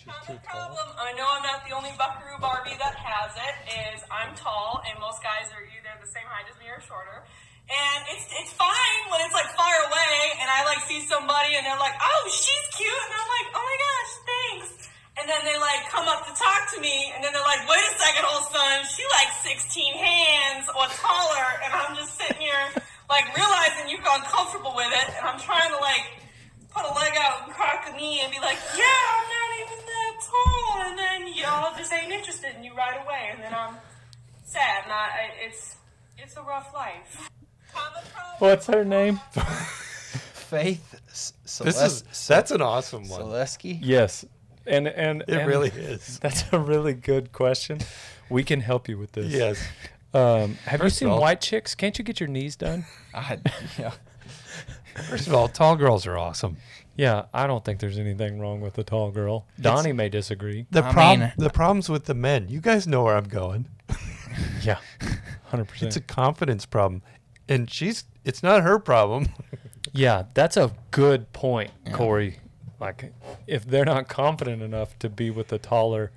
Common problem, I know I'm not the only Buckaroo Barbie that has it, is I'm tall and most guys are either the same height as me or shorter. And it's it's fine when it's like far away and I like see somebody and they're like, oh, she's cute. And I'm like, oh my gosh, thanks. And then they like come up to talk to me and then they're like, wait a second, old son, she like 16 hands or taller. And I'm just sitting here like realizing you've gone comfortable with it. And I'm trying to like put a leg out and crack a knee and be like, yeah, I'm not even that tall. And then y'all just ain't interested in you right away. And then I'm sad. And I, I- it's, it's a rough life. What's her name? Faith S- This is Celes- that's an awesome one. Celesky. Yes. And and It and really is. That's a really good question. We can help you with this. Yes. Um, have you First of seen all- White Chicks? Can't you get your knees done? I, yeah. First of all, tall girls are awesome. Yeah, I don't think there's anything wrong with a tall girl. Donnie may disagree. The I problem mean- the problems with the men. You guys know where I'm going. Yeah, hundred It's percent. a confidence problem. And she's it's not her problem. Yeah, that's a good point, Corey. Like, if they're not confident enough to be with a taller,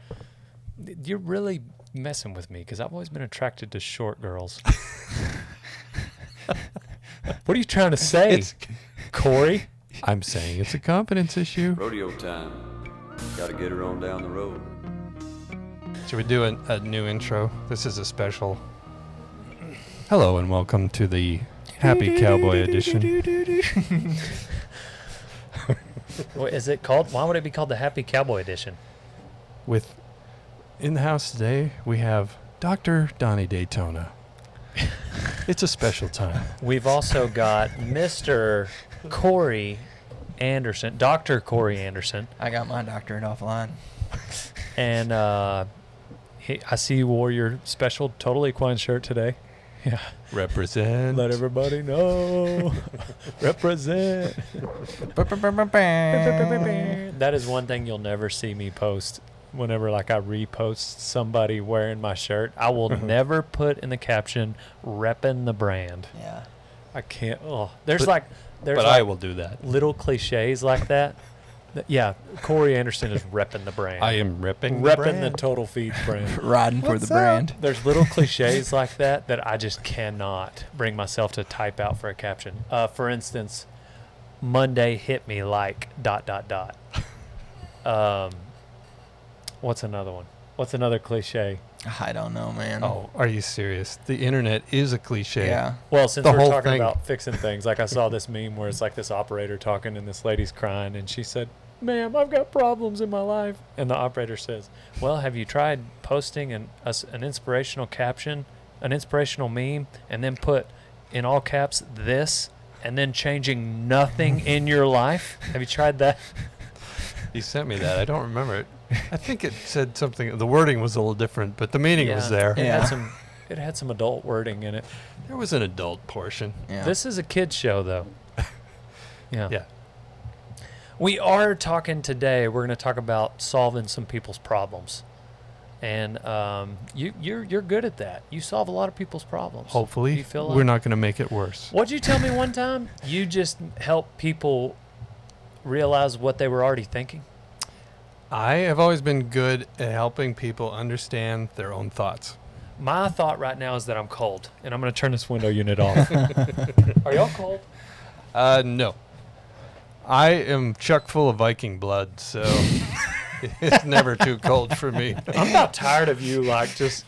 you're really messing with me because I've always been attracted to short girls. what are you trying to say, It's- Corey? I'm saying it's a confidence issue. Rodeo time. Gotta get her on down the road. Should we do a, a new intro? This is a special. Hello and welcome to the Happy Cowboy Edition. What is it called? Why would it be called the Happy Cowboy Edition? With in the house today, we have Dr. Donnie Daytona. it's a special time. We've also got Mr. Corey Anderson, Dr. Corey Anderson, I got my doctorate offline. and uh, he, I see you wore your special Total Equine shirt today. Yeah. Represent. Let everybody know. Represent. that is one thing you'll never see me post. Whenever like I repost somebody wearing my shirt, I will never put in the caption "reppin' the brand." Yeah. I can't. Oh, there's But- like there's but like I will do that. little cliches like that. Th- Yeah, Corey Anderson is repping the brand. I am ripping. the repping the brand. Total Feed brand. Riding for the brand. There's little cliches like that that I just cannot bring myself to type out for a caption. Uh, for instance, Monday hit me like dot dot dot. Um, what's another one? What's another cliche? I don't know, man. Oh, are you serious? The internet is a cliche. yeah. Well, since The we're whole talking thing. about fixing things, like I saw this meme where it's like this operator talking and this lady's crying, and she said, "Ma'am, I've got problems in my life." And the operator says, "Well, have you tried posting an a s an inspirational caption, an inspirational meme, and then put in all caps this, and then changing nothing in your life? Have you tried that?" You sent me that. I don't remember it. I think it said something. The wording was a little different, but the meaning was there. It Yeah. had some. It had some adult wording in it. There was an adult portion. Yeah. This is a kids show, though. Yeah. Yeah. We are talking today. We're going to talk about solving some people's problems, and um, you you're you're good at that. You solve a lot of people's problems. Hopefully, You feel we're like- not going to make it worse. What'd you tell me one time? You just help people realize what they were already thinking. I have always been good at helping people understand their own thoughts. My thought right now is that I'm cold, and I'm going to turn this window unit off. are y'all cold? Uh, no. I am chuck full of Viking blood, so it's never too cold for me. I'm about tired of you like just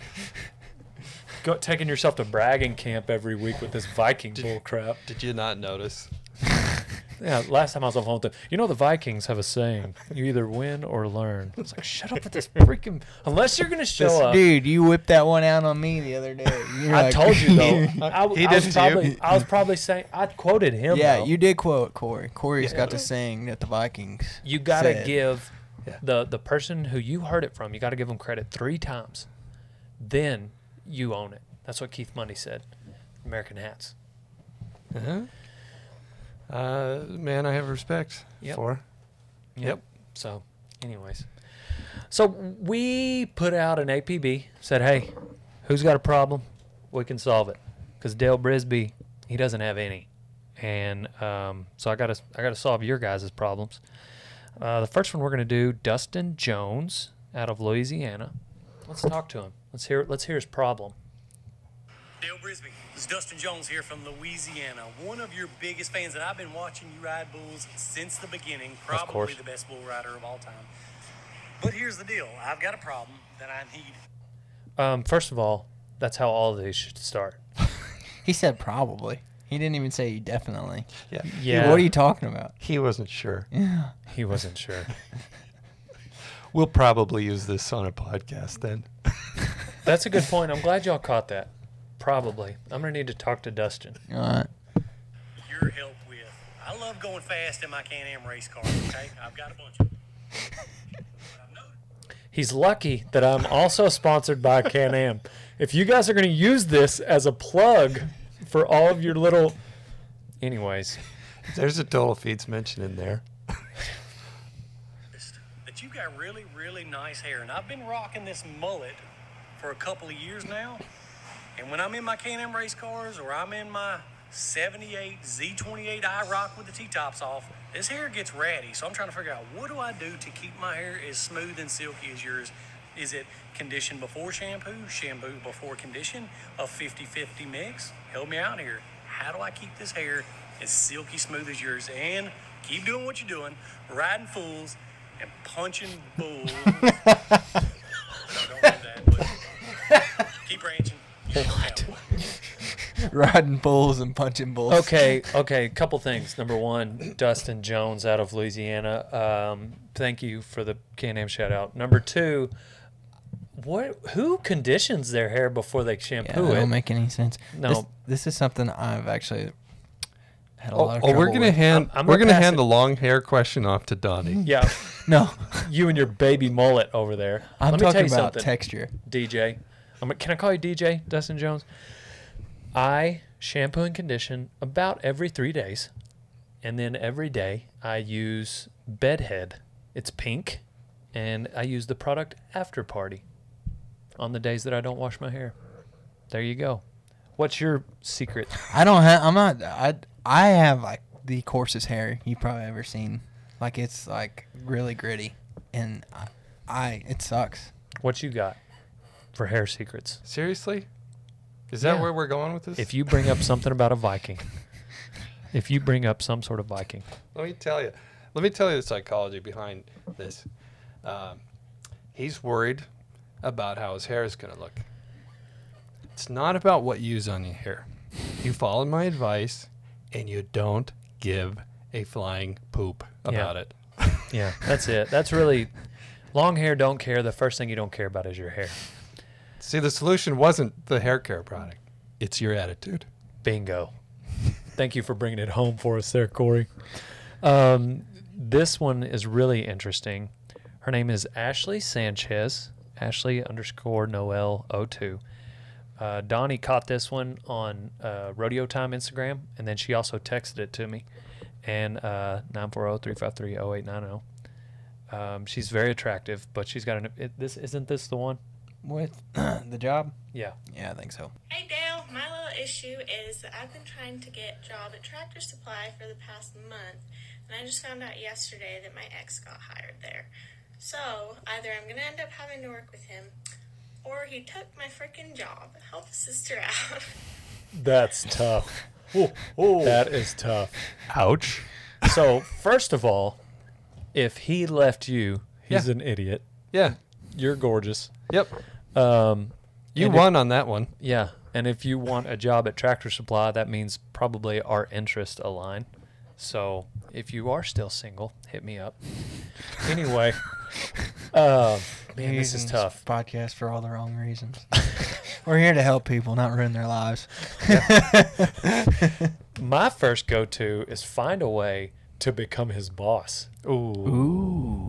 go, taking yourself to bragging camp every week with this Viking bull crap. Did you not notice? Yeah, last time I was on the phone with them, you know the Vikings have a saying: you either win or learn. It's like shut up with this freaking. Unless you're gonna show up. Dude, you whipped that one out on me the other day. You're I like- told you though. I, He I did was to you. probably, I was probably saying I quoted him. yeah, though. you did quote Corey. Corey's Yeah. got the saying that the Vikings. You gotta said. give Yeah. the the person who you heard it from. You gotta give them credit three times. Then you own it. That's what Keith Money said. American hats. Uh-huh. Uh, man, I have respect Yep. for. Yep. So, anyways, so we put out an APB. Said, hey, who's got a problem? We can solve it. Because Dale Brisby, he doesn't have any, and um, so I gotta I gotta solve your guys' problems. Uh, the first one we're going to do Dustin Jones out of Louisiana. Let's talk to him. Let's hear. Let's hear his problem. Dale Brisby, this is Dustin Jones here from Louisiana. One of your biggest fans, and I've been watching you ride bulls since the beginning. Probably the best bull rider of all time. But here's the deal: I've got a problem that I need. Um, first of all, that's how all of these should start. He said probably. He didn't even say definitely. Yeah. Yeah. What are you talking about? He wasn't sure. Yeah. He wasn't sure. We'll probably use this on a podcast then. That's a good point. I'm glad y'all caught that. Probably. I'm gonna need to talk to Dustin. All right. your help with. I love going fast in my Can-Am race cars. Okay, I've got a bunch of. them. But I've noticed- He's lucky that I'm also sponsored by Can-Am. If you guys are going to use this as a plug for all of your little, anyways, There's a total feeds mention in there. that you've got really, really nice hair. And I've been rocking this mullet for a couple of years now. And when I'm in my Can-Am race cars or I'm in my 78 Z28 I rock with the T-tops off, this hair gets ratty. So I'm trying to figure out what do I do to keep my hair as smooth and silky as yours? Is it condition before shampoo, shampoo before condition, a 50-50 mix? Help me out here. How do I keep this hair as silky smooth as yours and keep doing what you're doing, riding fools and punching bulls? don't do that, but keep ranching. What? Riding bulls and punching bulls. okay, okay. Couple things. Number one, Dustin Jones out of Louisiana. Um, thank you for the Can-Am shout out. Number two, what? Who conditions their hair before they Yeah, shampoo that it? don't make any sense. No. This, this is something I've actually had a Oh, lot of oh, we're gonna with. hand I'm- I'm we're gonna gonna hand it- the long hair question off to Donnie. yeah, No, you and your baby mullet over there. I'm Let me tell talking you about something. texture. DJ. I'm, can I call you DJ, Dustin Jones? I shampoo and condition about every three days. And then every day I use Bedhead. It's pink. And I use the product After Party on the days that I don't wash my hair. There you go. What's your secret? I don't have. I'm not. I I have like the coarsest hair you've probably ever seen. Like it's like really gritty, and I, I it sucks. What you got for hair secrets? Seriously? Is that Yeah. where we're going with this? If you bring up something about a Viking, if you bring up some sort of Viking, Let me tell you. Let me tell you the psychology behind this. Um, he's worried about how his hair is going to look. It's not about what you use on your hair. You follow my advice, and you don't give a flying poop about it. Yeah, that's it. That's really long hair. Don't care. The first thing you don't care about is your hair. See, the solution wasn't the hair care product. It's your attitude. Bingo. Thank you for bringing it home for us, there, Corey. Um, this one is really interesting. Her name is Ashley Sanchez. Ashley underscore Noel 02. Uh, Donnie caught this one on uh, Rodeo Time Instagram, and then she also texted it to me. And uh, 940-353-0890. Um, she's very attractive, but she's got an. It, this isn't this the one? With the job, Yeah. yeah, I think so. Hey Dale, my little issue is that I've been trying to get a job at Tractor Supply for the past month, and I just found out yesterday that my ex got hired there. So either I'm gonna end up having to work with him, or he took my freaking job. Help a sister out. That's tough. That is tough. Ouch. So first of all, if he left you, he's Yeah. an idiot. Yeah. You're gorgeous. Yep. Um, You And if- won on that one. yeah, and if you want a job at Tractor Supply, that means probably our interest align. So if you are still single, hit me up. Anyway, uh, man, this is Using tough. podcast for all the wrong reasons. We're here to help people, not ruin their lives. My first go-to is find a way to become his boss. Ooh. Ooh.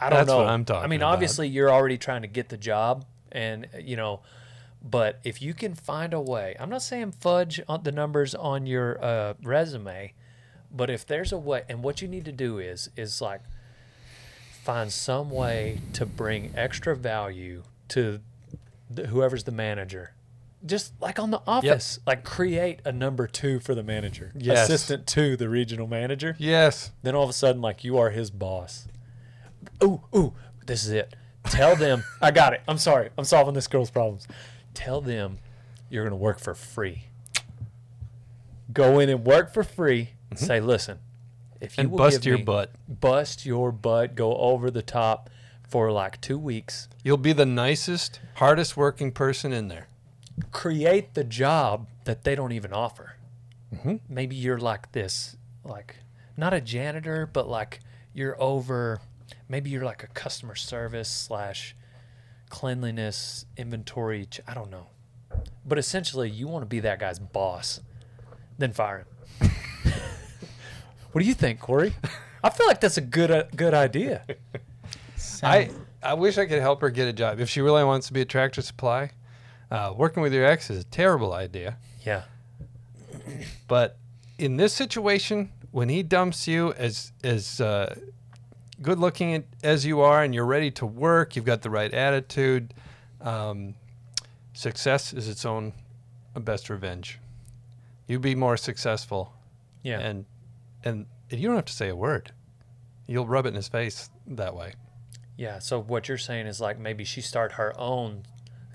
I don't That's know. what I'm I mean, about. obviously, you're already trying to get the job, and you know, but if you can find a way, I'm not saying fudge on the numbers on your uh, resume, but if there's a way, and what you need to do is is like find some way to bring extra value to the, whoever's the manager just like on the office, like create a number two for the manager, Yes. assistant to the regional manager. Yes. Then all of a sudden, like you are his boss. Ooh, ooh, this is it. Tell them I got it. I'm sorry. I'm solving this girl's problems. Tell them you're gonna work for free. Go in and work for free. And say, listen, if you And will bust give your me- butt. bust your butt, go over the top for like two weeks. You'll be the nicest, hardest working person in there. create the job that they don't even offer. Mm-hmm. Maybe you're like this, like not a janitor, but like you're over. Maybe you're like a customer service slash cleanliness inventory. ch- I don't know, but essentially you want to be that guy's boss. Then fire him. what do you think, Corey? I feel like that's a good uh, good idea. I I wish I could help her get a job if she really wants to be a tractor supply. Uh, working with your ex is a terrible idea, Yeah, but in this situation, when he dumps you as as uh, good looking as you are, and you're ready to work, you've got the right attitude. Um, success is its own best revenge. You be more successful, yeah. and and you don't have to say a word. You'll rub it in his face that way. Yeah. So what you're saying is like maybe she start her own,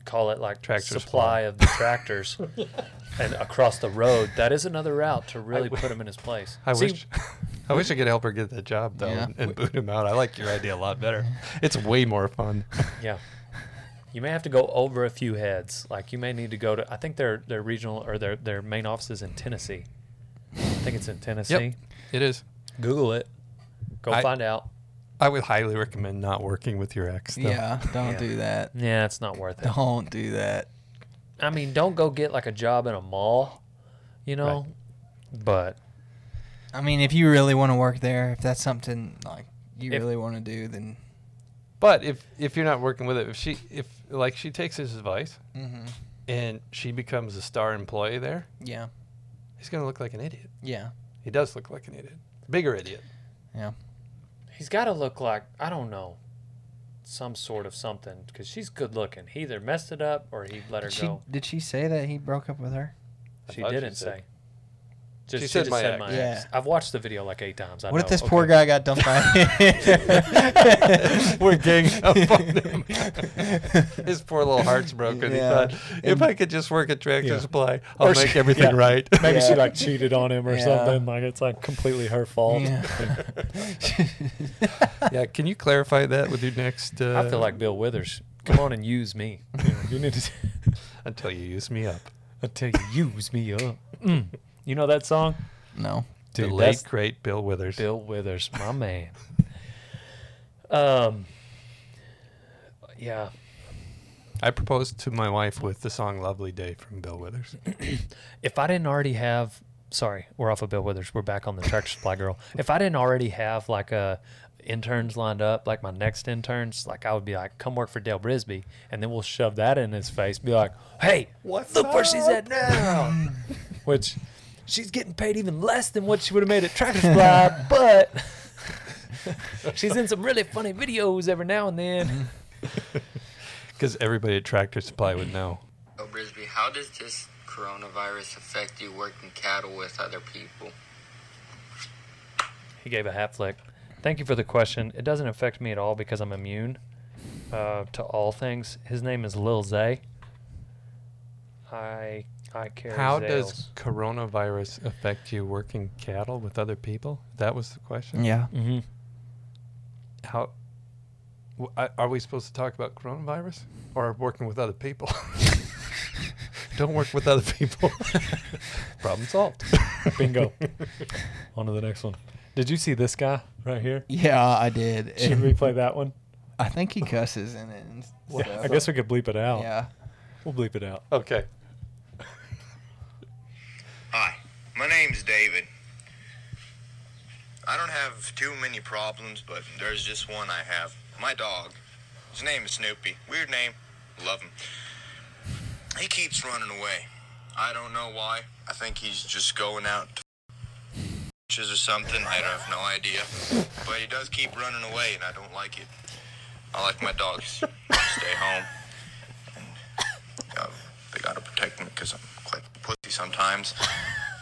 call it like Tractor supply of the tractors, and across the road. That is another route to really put him in his place. I See, wish I wish I could help her get that job though Yeah. and, and boot him out. I like your idea a lot better. It's way more fun. Yeah. You may have to go over a few heads. Like you may need to go to. I think their their regional or their their main office is in Tennessee. I think it's in Tennessee. Yep, It is. Google it. Go I- find out. I would highly recommend not working with your ex. Though. yeah, don't Yeah. do that. Yeah, it's not worth it. Don't do that. I mean, don't go get like a job in a mall. You know. But I mean, if you really want to work there, if that's something like you If- really want to do, then But if if you're not working with it, if she if like she takes his advice Mhm. and she becomes a star employee there, yeah, he's gonna look like an idiot. yeah, He does look like an idiot. Bigger idiot. yeah. He's got to look like I don't know, some sort of something because she's good looking. He either messed it up or he let her Did she go. did she say that he broke up with her? I She thought she didn't said- say. Just, She she said just my said ex. my Yeah. I've watched the video like eight times. I what if know. this poor guy got dumped by? We're ganging up on him. His poor little heart's broken. Yeah. He thought, if I could just work at Tractor Yeah. Supply, I'll Or make she- everything yeah. right. Maybe she like cheated on him or Yeah. something. Like it's like completely her fault. yeah. yeah, can you clarify that with your next? Uh, I feel like Bill Withers. Come on and use me. You, you need to until you use me up. until you use me up. Mm. You know that song? no. Dude, the that's late great Bill Withers. Bill Withers, my man. Um. Yeah. I proposed to my wife with the song "Lovely Day" from Bill Withers. if I didn't already have, sorry, we're off of Bill Withers. We're back on the Tractor Supply Girl. If I didn't already have like a interns lined up, like my next interns, like I would be like, come work for Dale Brisby, and then we'll shove that in his face. Be like, hey, What's look where she's at now. Which she's getting paid even less than what she would have made at Tractor Supply, but she's in some really funny videos every now and then. Because everybody at Tractor Supply would know. Oh, Brisby, how does this coronavirus affect you working cattle with other people? He gave a hat flick. Thank you for the question. It doesn't affect me at all because I'm immune uh, to all things. His name is Lil Zay. I I carry. How Zales. does coronavirus affect you working cattle with other people? That was the question. Yeah. Mm-hmm. How w- I- are we supposed to talk about coronavirus or working with other people? Don't work with other people. Problem solved. Bingo. on to the next one. Did you see this guy right here? Yeah, I did. Should we play that one? I think he cusses in it. And Yeah. I guess we could bleep it out. Yeah. We'll bleep it out. Okay. My name's David. I don't have too many problems, but there's just one I have. My dog. His name is Snoopy. Weird name. Love him. He keeps running away. I don't know why. I think he's just going out to or something. I have no idea. But he does keep running away, and I don't like it. I like my dogs stay home. And uh, they gotta protect me because I'm quite pussy sometimes.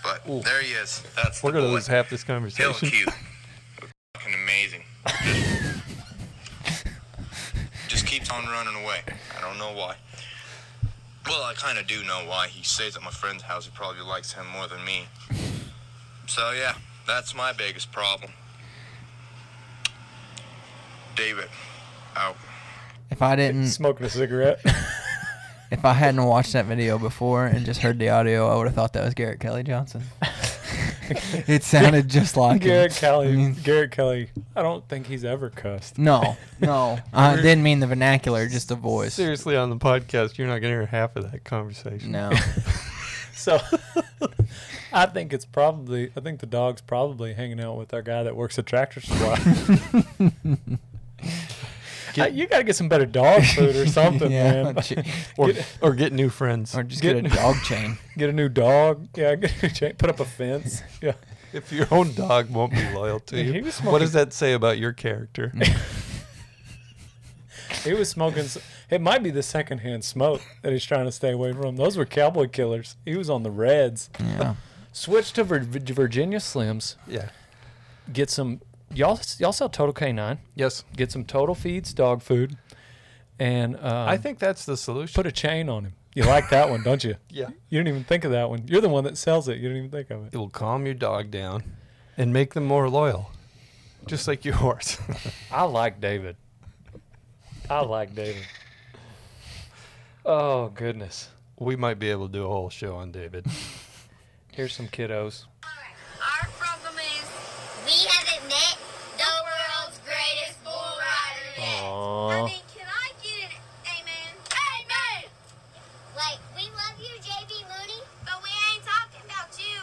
But there he is. That's We're gonna boy. lose half this Hell conversation. cute. Fucking amazing. Just keeps on running away. I don't know why. Well, I kind of do know why. He stays at my friend's house. He probably likes him more than me. So, yeah, that's my biggest problem. David, out. If I didn't, Smoking a cigarette. if I hadn't watched that video before and just heard the audio, I would have thought that was Garrett Kelly Johnson. it sounded just like him. Garrett Kelly. I mean, Garrett Kelly. I don't think he's ever cussed. no, no, I didn't mean the vernacular, just the voice. Seriously, on the podcast, you're not gonna hear half of that conversation. No, So I think it's probably I think the dog's probably hanging out with our guy that works at Tractor Supply. Uh, you got to get some better dog food or something, yeah, man. ch- Or, or get new friends. or just Get- get a dog chain. Get a new dog. Yeah, get a new chain. Put up a fence. Yeah. If your own dog won't be loyal to He you, was what does that say about your character? He was smoking. It might be the secondhand smoke that he's trying to stay away from. Those were cowboy killers. He was on the Reds. Yeah, Switch to Vir- Virginia Slims. yeah. Get some. Y'all, y'all sell Total Canine. Yes. Get some Total Feeds dog food, and um, I think that's the solution. put a chain on him. You like that one, don't you? yeah. You didn't even think of that one. You're the one that sells it. You didn't even think of it. It will calm your dog down and make them more loyal, just like your horse. I like David. I like David. Oh goodness. we might be able to do a whole show on David. Here's some kiddos. Yet. I mean, can I get an amen? Amen! Like, we love you, JB Mooney, but we ain't talking about you.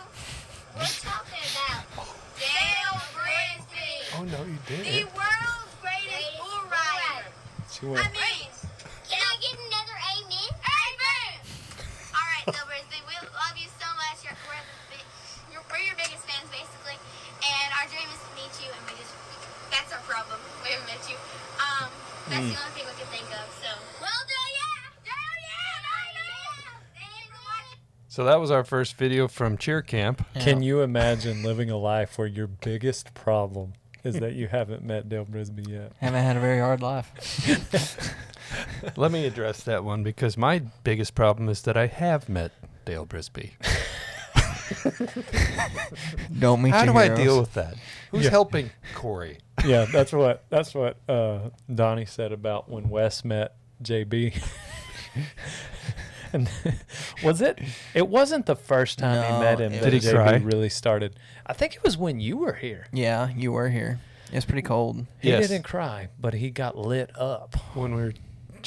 We're talking about Dale Brisby, oh no, you did the world's greatest bull rider. She went. I mean, can I get another amen? Amen! All right, Dale Brisby, we love you so much. You're, we're, the, you're, we're your biggest fans, basically. And our dream is to meet you, and we just, that's our problem. We haven't met you. That's mm. the only thing we can think of, so. Well, Dale, yeah! Dale, yeah! yeah! So that was our first video from Cheer Camp. Can you imagine living a life where your biggest problem is that you haven't met Dale Brisby yet? haven't had a very hard life. Let me address that one because my biggest problem is that I have met Dale Brisby. Don't meet How do your I deal with that? Who's Yeah. helping Corey? Yeah, that's what that's what uh, Donnie said about when Wes met JB. and was it? It wasn't the first time he met him that Did he JB cry? really started. I think it was when you were here. Yeah, you were here. It's pretty cold. He Yes. didn't cry, but he got lit up. When we were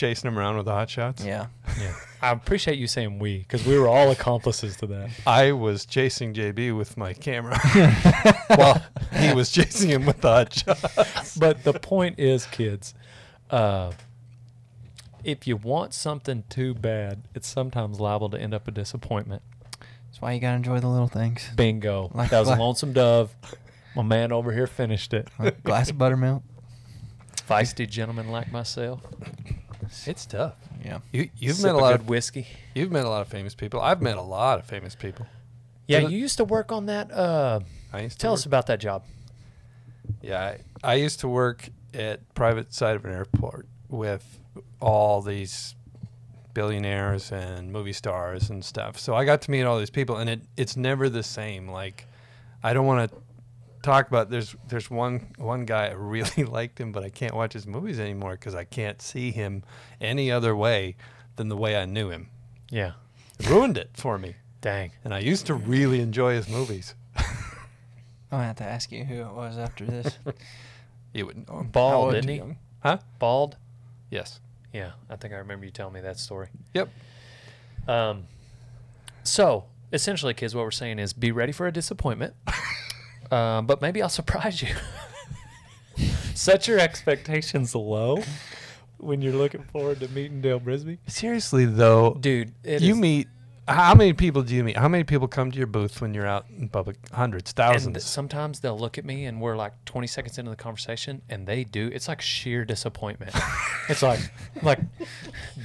chasing him around with the hot shots? Yeah. Yeah, I appreciate you saying we because we were all accomplices to that. I was chasing JB with my camera while he was chasing him with the hot shots. But the point is, kids, uh, if you want something too bad, it's sometimes liable to end up a disappointment. That's why you gotta enjoy the little things. Bingo. Like- that was a lonesome dove. My man over here finished it. A glass of buttermilk. Feisty gentleman like myself. It's tough. Yeah. You you've Sip met a lot good of whiskey. you've met a lot of famous people. I've met a lot of famous people. Yeah, you used to work on that. Uh, I used to tell work, us about that job. Yeah, I, I used to work at private side of an airport with all these billionaires and movie stars and stuff. So I got to meet all these people, and it it's never the same. Like, I don't want to talk about. There's there's one one guy I really liked him, but I can't watch his movies anymore because I can't see him any other way than the way I knew him. Yeah. It ruined it for me, Dang. and I used to really enjoy his movies. I'm gonna have to ask you who it was after this. You would know. Bald, didn't he? Huh? Bald. Yes. Yeah, I think I remember you telling me that story. Yep. Um, so essentially, kids, what we're saying is be ready for a disappointment. um, but maybe I'll surprise you. Set your expectations low when you're looking forward to meeting Dale Brisby. Seriously though, Dude, it you is- meet how many people do you meet? How many people come to your booth when you're out in public? Hundreds, and thousands. sometimes they'll look at me and we're like 20 seconds into the conversation and they do it's like sheer disappointment it's like like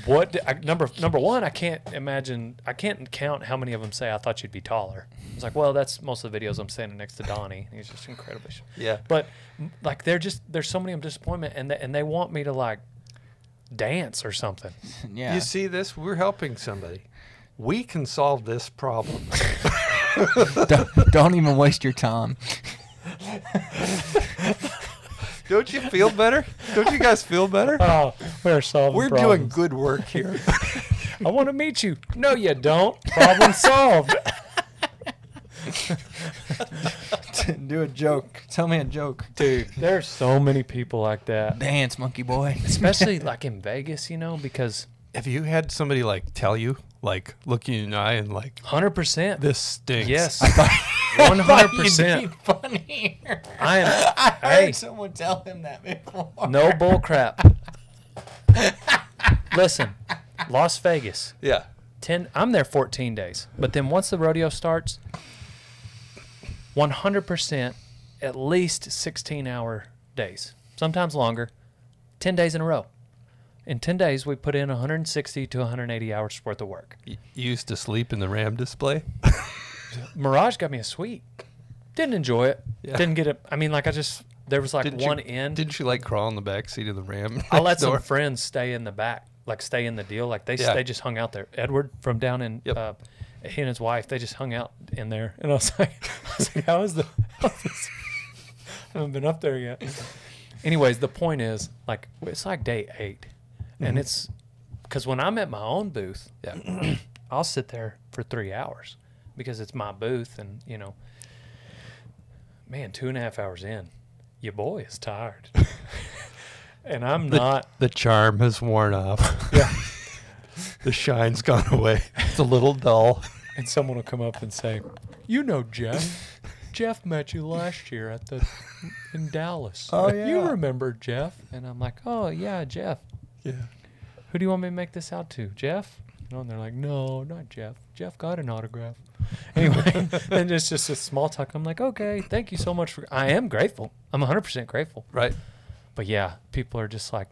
what d- I, number number one? I can't imagine. I can't count how many of them say I thought you'd be taller. It's like, well, that's most of the videos I'm standing next to Donnie. He's just incredibly. Sh- Yeah. But like, they're just there's so many of disappointment, and they, and they want me to like dance or something. Yeah. You see this? We're helping somebody. We can solve this problem. don't, don't even waste your time. Don't you feel better? Don't you guys feel better? Oh, we're solving. We're doing good work here. I want to meet you. No, you don't. Problem solved. Do a joke. Tell me a joke. Dude, there's so many people like that. Dance, monkey boy. Especially like in Vegas, you know, because Have you had somebody like tell you, like look you in the eye and like 100%. this stinks? Yes. One 100%. funny. I am. I heard hey, someone tell him that before. no bull crap. Listen, Las Vegas. Yeah. 10 I'm there 14 days. But then once the rodeo starts, 100% at least 16 hour days. Sometimes longer. 10 days in a row. In 10 days we put in 160 to 180 hours worth of work. You used to sleep in the RAM display. Mirage got me a suite. Didn't enjoy it. Yeah. Didn't get it. I mean like I just there was like Didn't one you, end. Didn't you like crawl in the back seat of the RAM? I let next some friends stay in the back, like stay in the deal. Like they Yeah. they just hung out there. Edward from down in Yep. uh, he and his wife they just hung out in there, and I was like, I was like how is the? How's this? I haven't been up there yet. Anyways, the point is like it's like day 8 and mm-hmm. it's because when I'm at my own booth, Yeah. I'll sit there for three hours because it's my booth, and you know, man, two and a half hours in, your boy is tired, and I'm The, not. the charm has worn off. Yeah. the shine's gone away. It's a little dull. And someone will come up and say, "You know Jeff? Jeff met you last year at the in Dallas. Oh, yeah, You remember Jeff?" And I'm like, "Oh yeah, Jeff. Yeah. Who do you want me to make this out to, Jeff?" You know, and they're like, "No, not Jeff. Jeff got an autograph." Anyway, and it's just a small talk. I'm like, "Okay, thank you so much for." I am grateful. I'm 100 percent grateful. Right. But yeah, people are just like,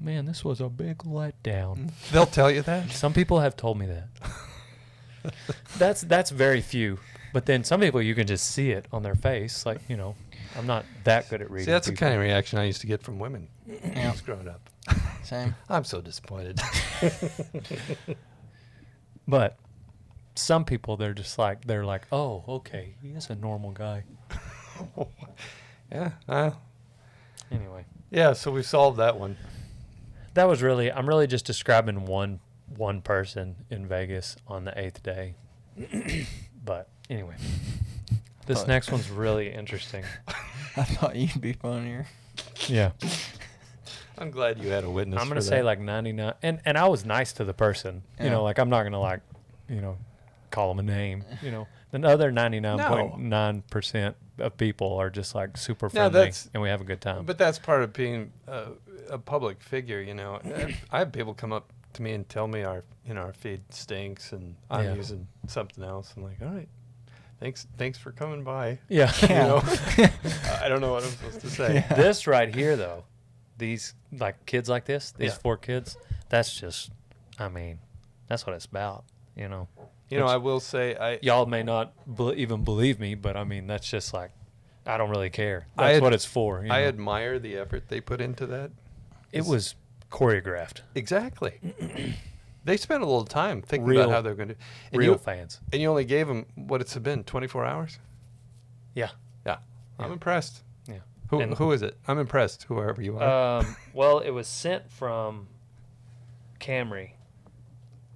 "Man, this was a big letdown." They'll tell you that. Some people have told me that. that's that's very few. But then some people you can just see it on their face. Like, you know, I'm not that good at reading. See, that's the kind of reaction I used to get from women when I Yeah. was growing up. Same. I'm so disappointed. But some people they're just like they're like, Oh, okay, he is a normal guy. yeah. Uh, Anyway. yeah. So we solved that one. That was really I'm really just describing one one person in Vegas on the eighth day. but anyway. This next one's really interesting. I thought you'd be funnier. Yeah. I'm glad you had a witness. I'm gonna for say that. like 99, and and I was nice to the person. You Yeah. know, like I'm not gonna like, you know, call them a name. You know, the other 99.9 percent of people are just like super friendly, that's- and we have a good time. But that's part of being uh, a public figure, you know. I- I have people come up to me and tell me our, you know, our feed stinks and I'm Yeah. using something else. I'm like, all right, thanks, thanks for coming by. yeah, You know, I don't know what I'm supposed to say. Yeah. this right here though, these like kids like this, these Yeah. four kids, that's just, I mean, that's what it's about. You know, You know, I will say, I y'all may not bel even believe me, but I mean, that's just like, I don't really care. That's ad- what it's for. you I know? admire the effort they put into that. it was choreographed. Exactly. they spent a little time thinking Real- about how they're going to. And Real you, fans. and you only gave them what it's been 24 hours. Yeah. Yeah, I'm Yeah. impressed. Yeah. Who And- who is it? I'm impressed. Whoever you are. Um, well, it was sent from Camry.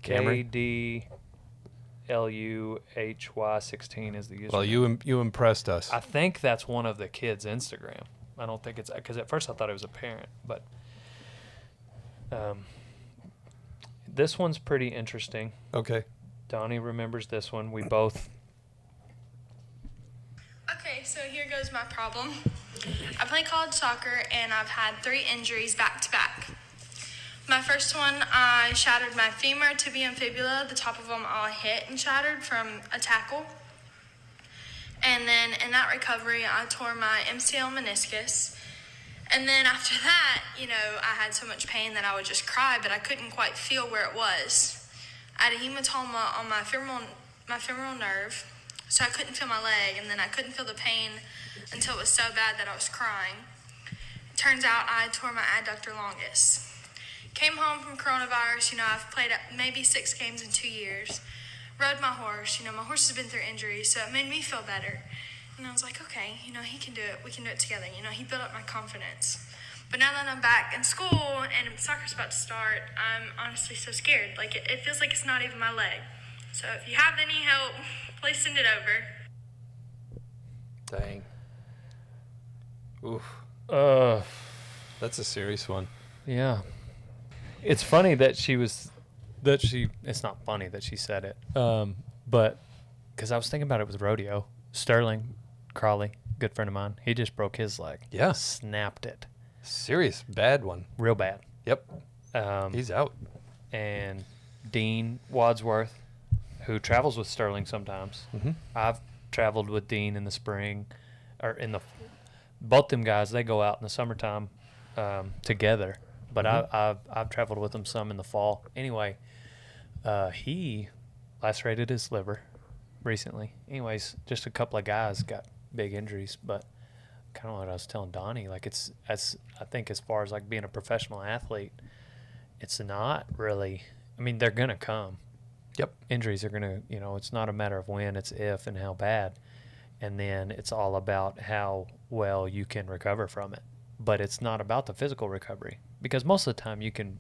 K Camry? D L U H Y sixteen is the user. well, you im- you impressed us. I think that's one of the kids' Instagram. I don't think it's because at first I thought it was a parent, but um, this one's pretty interesting. okay. Donnie remembers this one. We both. Okay, so here goes my problem. I play college soccer and I've had three injuries back to back. My first one, I shattered my femur, tibia, and fibula. The top of them all hit and shattered from a tackle. And then in that recovery, I tore my MCL meniscus. And then after that, you know, I had so much pain that I would just cry, but I couldn't quite feel where it was. I had a hematoma on my femoral my femoral nerve, so I couldn't feel my leg, and then I couldn't feel the pain until it was so bad that I was crying. Turns out I tore my adductor longus. Came home from coronavirus, you know, I've played maybe six games in two years. Rode my horse, you know, my horse has been through injuries, so it made me feel better. And I was like, okay, you know, he can do it. We can do it together. You know, he built up my confidence. But now that I'm back in school and soccer's about to start, I'm honestly so scared. Like, it, it feels like it's not even my leg. So if you have any help, please send it over. Dang. Oof. Uh, That's a serious one. yeah. It's funny that she was, that she. It's not funny that she said it. Um, but because I was thinking about it with rodeo, Sterling Crawley, good friend of mine, he just broke his leg. Yeah. snapped it Serious bad one. real bad. Yep. Um, He's out. and Dean Wadsworth, who travels with Sterling sometimes. Mhm. I've traveled with Dean in the spring, or in the both them guys. They go out in the summertime um, together, but I, I've I've traveled with them some in the fall. Anyway, uh, he lacerated his liver recently. Anyways, just a couple of guys got big injuries, but kind of what I was telling Donnie, like it's as I think as far as like being a professional athlete, it's not really. I mean, they're gonna come. Yep. Injuries are gonna, you know, it's not a matter of when, it's if and how bad, and then it's all about how well you can recover from it. But it's not about the physical recovery because most of the time you can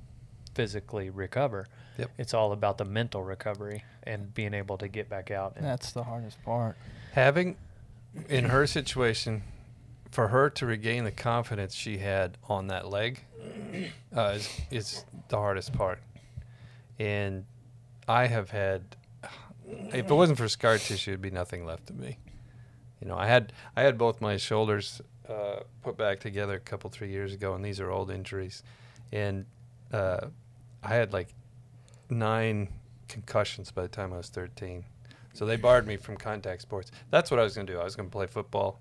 physically recover. Yep. It's all about the mental recovery and being able to get back out. And, That's the hardest part. Having, in her situation, for her to regain the confidence she had on that leg uh, is, is the hardest part. And I have had, if it wasn't for scar tissue, it'd be nothing left of me. You know, I had I had both my shoulders uh, put back together a couple three years ago, and these are old injuries, and uh, I had like nine concussions by the time I was 13. So they barred me from contact sports. That's what I was going to do. I was going to play football.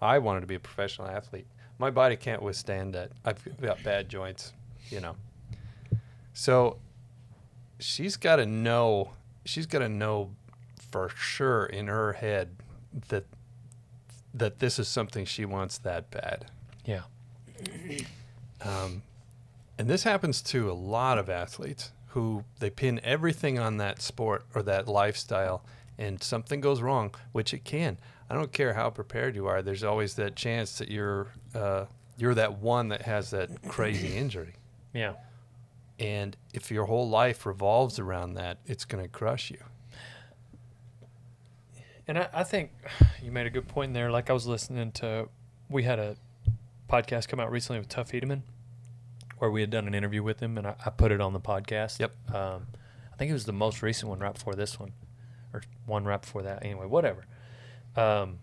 I wanted to be a professional athlete. My body can't withstand that. I've got bad joints, you know. So she's got to know. She's got to know for sure in her head that that this is something she wants that bad. yeah. Um, and this happens to a lot of athletes who they pin everything on that sport or that lifestyle, and something goes wrong, which it can. I don't care how prepared you are. There's always that chance that you're uh, you're that one that has that crazy injury. Yeah. And if your whole life revolves around that, it's going to crush you. And I, I think you made a good point there. Like I was listening to, we had a podcast come out recently with Tuff Hedeman, where we had done an interview with him, and I, I put it on the podcast. Yep. Um, I think it was the most recent one right before this one, or one right before that. Anyway, whatever. Um,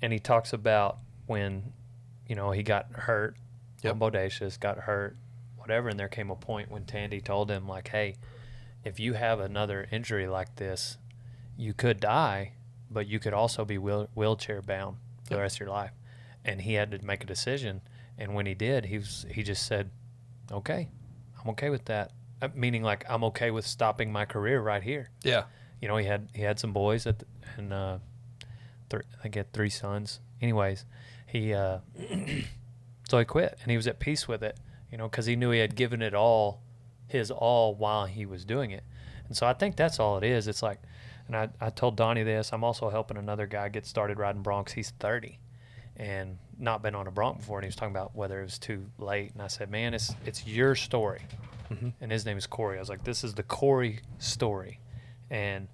and he talks about when, you know, he got hurt Yep. on Bodacious, got hurt, whatever, and there came a point when Tandy told him like, "Hey, if you have another injury like this, you could die, but you could also be wheel- wheelchair bound for the rest of your life." And he had to make a decision, and when he did, he was he just said, "Okay, I'm okay with that." Uh, meaning like I'm okay with stopping my career right here. Yeah. You know, he had he had some boys at the, and uh, th- I had three sons. Anyways, he uh, so he quit and he was at peace with it. You know, because he knew he had given it all, his all while he was doing it. And so I think that's all it is. It's like, and I, I told Donnie this. I'm also helping another guy get started riding broncs. He's 30 and not been on a bronc before. And he was talking about whether it was too late. And I said, man, it's it's your story. Mm-hmm. And his name is Corey. I was like, this is the Corey story, and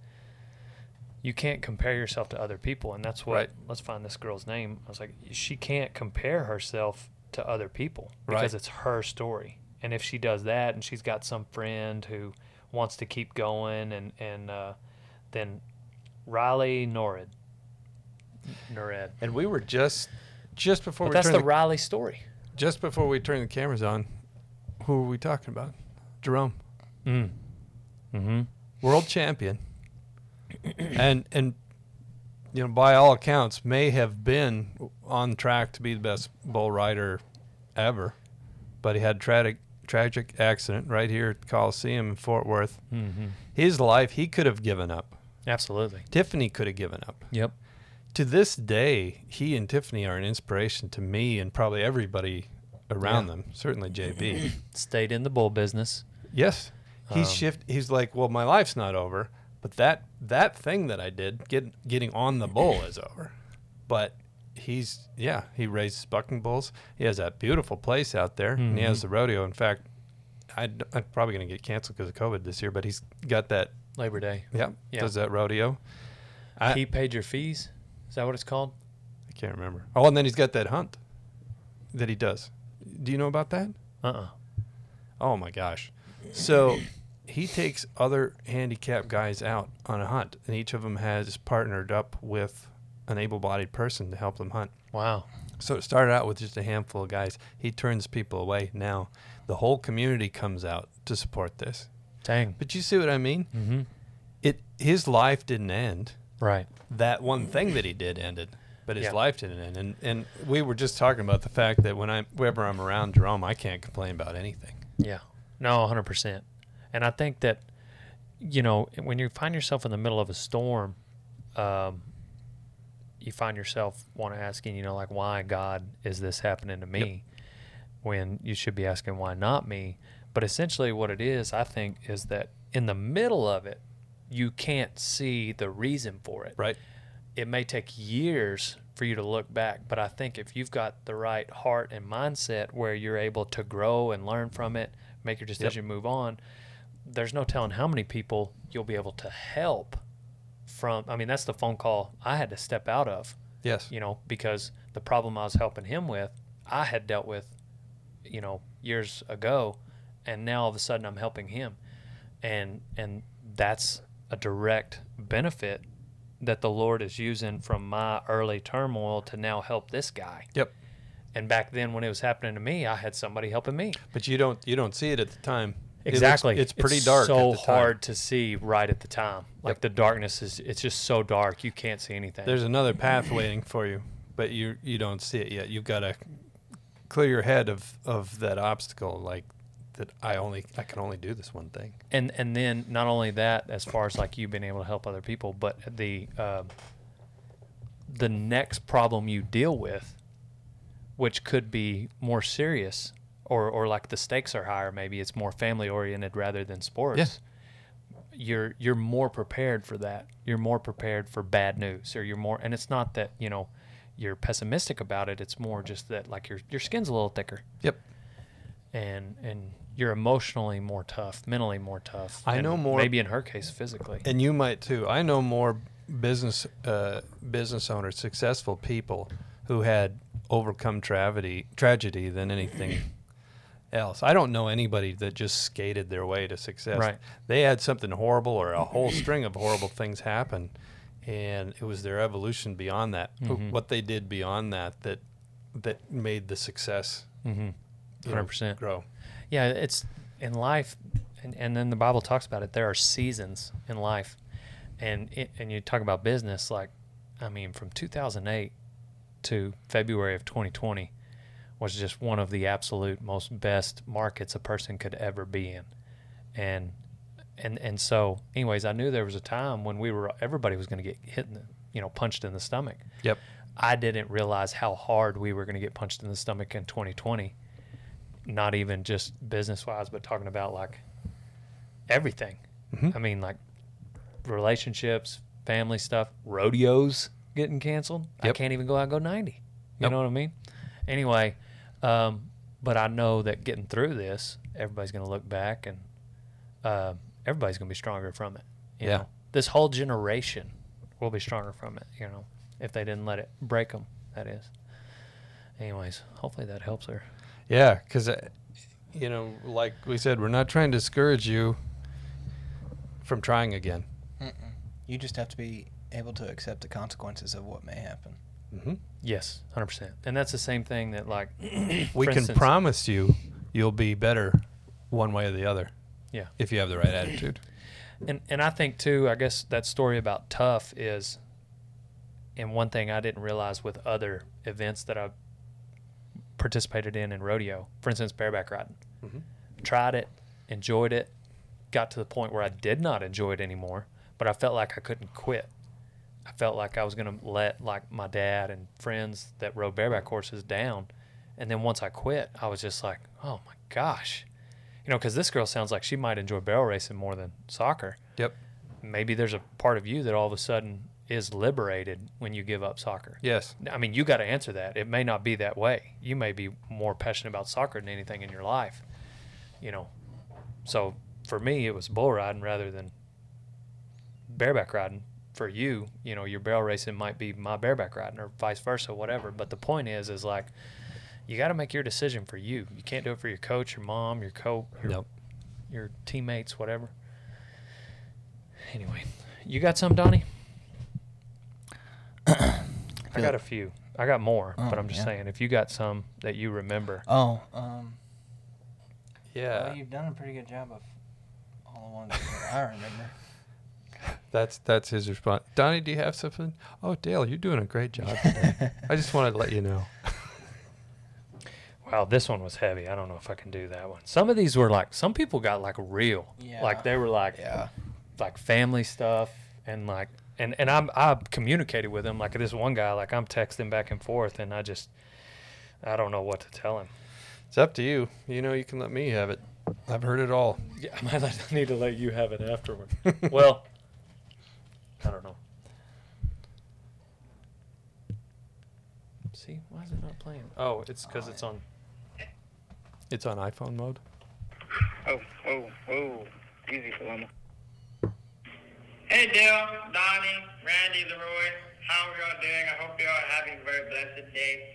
you can't compare yourself to other people. And that's what. Right. Let's find this girl's name. I was like, she can't compare herself to other people Right. because it's her story. And if she does that, and she's got some friend who wants to keep going, and and uh, then Riley Norid, Nored. And we were just just before But we that's turned the Riley story. just before we turned the cameras on. Who were we talking about? Jerome. Mm. Mm-hmm. world champion, and and you know by all accounts may have been on track to be the best bull rider ever, but he had tragic tragic accident right here at Coliseum in Fort Worth. Mhm. His life, he could have given up. Absolutely. Tiffany could have given up. Yep. To this day, he and Tiffany are an inspiration to me and probably everybody around Yeah. them. Certainly JB. Stayed in the bull business. yes, he's Um, shift. He's like, well, my life's not over, but that that thing that I did, get getting on the bull, is over. But he's yeah, he raises bucking bulls. He has that beautiful place out there, and he has Mhm. the rodeo. In fact, I'd, I'm probably going to get canceled because of COVID this year, but he's got that. Labor Day. Yeah, Yeah. does that rodeo. I, he paid your fees. Is that what it's called? I can't remember. Oh, and then he's got that hunt that he does. Do you know about that? Uh uh Oh my gosh. So he takes other handicapped guys out on a hunt, and each of them has partnered up with an able bodied person to help them hunt. Wow. So it started out with just a handful of guys. He turns people away. Now the whole community comes out to support this. Dang. But you see what I mean? Mm-hmm. It his life didn't end. Right. That one thing that he did ended, but his Yeah. life didn't end. And and we were just talking about the fact that when I whenever I'm around Jerome, I can't complain about anything. Yeah. No, 100%. And I think that, you know, when you find yourself in the middle of a storm, um, you find yourself want to asking, you know, like, why, God, is this happening to me? When you should be asking, why not me? But essentially, what it is, I think, is that in the middle of it, you can't see the reason for it. Right. It may take years for you to look back, but I think if you've got the right heart and mindset where you're able to grow and learn from it, make your decision, move on, there's no telling how many people you'll be able to help from. I mean, that's the phone call I had to step out of, Yes. you know, because the problem I was helping him with, I had dealt with, you know, years ago, and now all of a sudden I'm helping him, and and that's a direct benefit that the Lord is using from my early turmoil to now help this guy. Yep. And back then, when it was happening to me, I had somebody helping me. But you don't you don't see it at the time. It looks- Exactly. it's pretty dark. So at the time. hard to see right at the time. Like the darkness is, it's just so dark you can't see anything. There's another path waiting for you, but you you don't see it yet. You've got to clear your head of of that obstacle, like that. I only I can only do this one thing. and and then not only that, as far as like you being able to help other people, but the um the next problem you deal with, which could be more serious, or or like the stakes are higher. Maybe it's more family oriented rather than sports. Yeah. You're you're more prepared for that. You're more prepared for bad news, or you're more. And it's not that you know you're pessimistic about it. It's more just that like your your skin's a little thicker Yep. and and you're emotionally more tough, mentally more tough. I know more- Maybe in her case, physically. And you might too. I know more business uh, business owners, successful people who had overcome tragedy tragedy than anything else. I don't know anybody that just skated their way to success. Right. They had something horrible or a whole string of horrible things happen, and it was their evolution beyond that. Mhm. What they did beyond that that that made the success. Mm-hmm. Hundred percent. grow. Yeah, it's in life, and, and then the Bible talks about it. There are seasons in life, and it, and you talk about business. Like, I mean, from 2008 to February of 2020 was just one of the absolute most best markets a person could ever be in, and and and so, anyways, I knew there was a time when we were everybody was going to get hit, in the, you know, punched in the stomach. Yep. I didn't realize how hard we were going to get punched in the stomach in 2020. Not even just business wise, but talking about like everything. Mhm. I mean, like relationships, family stuff, rodeos getting canceled. I Yep. can't even go out and go 90. You Yep. know what I mean? Anyway, um, but I know that getting through this, everybody's going to look back and uh, everybody's going to be stronger from it. You Yeah. Know? This whole generation will be stronger from it, you know, if they didn't let it break them, that is. Anyways, hopefully that helps her. Yeah, because you know, like we said, we're not trying to discourage you from trying again. Mm-mm. You just have to be able to accept the consequences of what may happen. Mm-hmm. Yes, 100%. And that's the same thing that, like, We can instance- promise you, you'll be better, one way or the other. Yeah. if you have the right attitude. And and I think too, I guess that story about tough is, and one thing I didn't realize with other events that I've participated in in rodeo. For instance, bareback riding. Mhm. Tried it, enjoyed it, got to the point where I did not enjoy it anymore, but I felt like I couldn't quit. I felt like I was going to let like my dad and friends that rode bareback horses down. And then once I quit, I was just like, oh my gosh. You know, because this girl sounds like she might enjoy barrel racing more than soccer. Yep. Maybe there's a part of you that all of a sudden is liberated when you give up soccer. Yes. I mean, you got to answer that. It may not be that way. You may be more passionate about soccer than anything in your life. You know, so for me, it was bull riding rather than bareback riding. For you, you know, your barrel racing might be my bareback riding or vice versa, whatever. But the point is, is like, you got to make your decision for you. You can't do it for your coach, your mom, your co, your, Nope. your teammates, whatever. Anyway, you got some, Donnie? I got a few. I got more, but Oh, I'm just yeah. saying, if you got some that you remember, Oh, um, Yeah. well, you've done a pretty good job of all the ones that I remember. That's that's his response. Donnie, do you have something? Oh, Dale, you're doing a great job. Today. I just wanted to let you know. wow, this one was heavy. I don't know if I can do that one. Some of these were like, some people got like real, Yeah. like they were like, Yeah. like family stuff, and like, and and I'm I communicated with him like this one guy, like I'm texting back and forth, and I just, I don't know what to tell him. It's up to you. You know, you can let me have it. I've heard it all. Yeah, I might need to let you have it afterward. well, I don't know. See, why is it not playing? Oh, it's because it's on. It's on iPhone mode. Oh, oh, oh. Easy, Paloma. Hey, Dale, Donnie, Randy, Leroy. How are y'all doing? I hope y'all are having a very blessed day.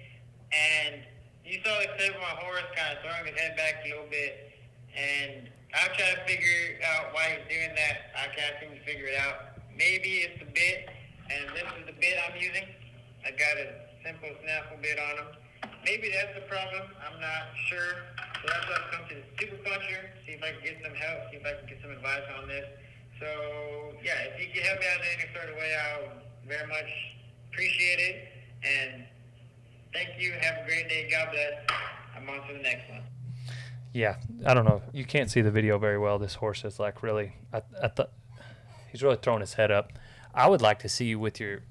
And you saw the clip of my horse kind of throwing his head back a little bit. And I'm trying to figure out why he's doing that. I can't seem to figure it out. Maybe it's the bit, and this is the bit I'm using. I got a simple snaffle bit on them. Maybe that's the problem. I'm not sure. So that's why I've come to the super puncher, see if I can get some help, see if I can get some advice on this. So yeah, if you can help me out in any sort of way, I would very much appreciate it. And thank you. Have a great day. God bless. I'm on to the next one. Yeah, I don't know. You can't see the video very well. This horse is like really. I, I thought he's really throwing his head up. I would like to see you with your.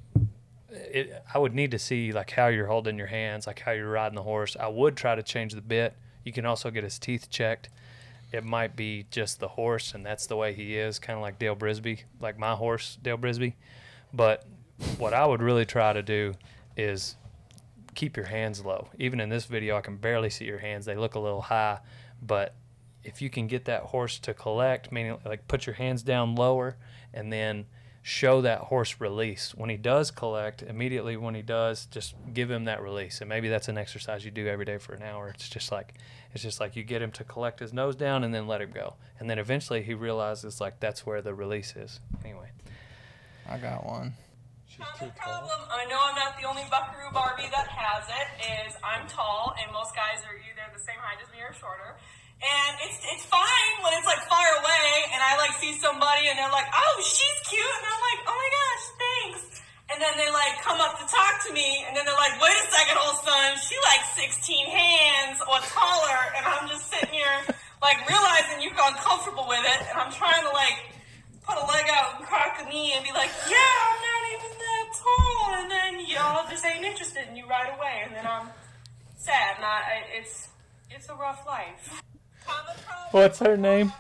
It, I would need to see like how you're holding your hands, like how you're riding the horse. I would try to change the bit. You can also get his teeth checked. It might be just the horse, and that's the way he is, kind of like Dale Brisby, like my horse, Dale Brisby. But what I would really try to do is keep your hands low. Even in this video, I can barely see your hands. They look a little high, but if you can get that horse to collect, meaning like put your hands down lower and then show that horse release. When he does collect, immediately when he does, just give him that release. And maybe that's an exercise you do every day for an hour. It's just like it's just like you get him to collect his nose down and then let him go. And then eventually he realizes like that's where the release is. Anyway. I got one. The problem, I know I'm not the only Buckaroo Barbie that has it, is I'm tall, and most guys are either the same height as me or shorter. And it's it's fine when it's like far away, and I like see somebody, and they're like, "Oh, she's cute," and I'm like, "Oh my gosh, thanks." And then they like come up to talk to me, and then they're like, "Wait a second, old son, she like 16 hands or taller," and I'm just sitting here like realizing you've gone comfortable with it, and I'm trying to like put a leg out and crack a knee and be like, yeah, I'm not even that tall. And then y'all just ain't interested in you right away. And then I'm sad. I- it's, it's a rough life. What's her name?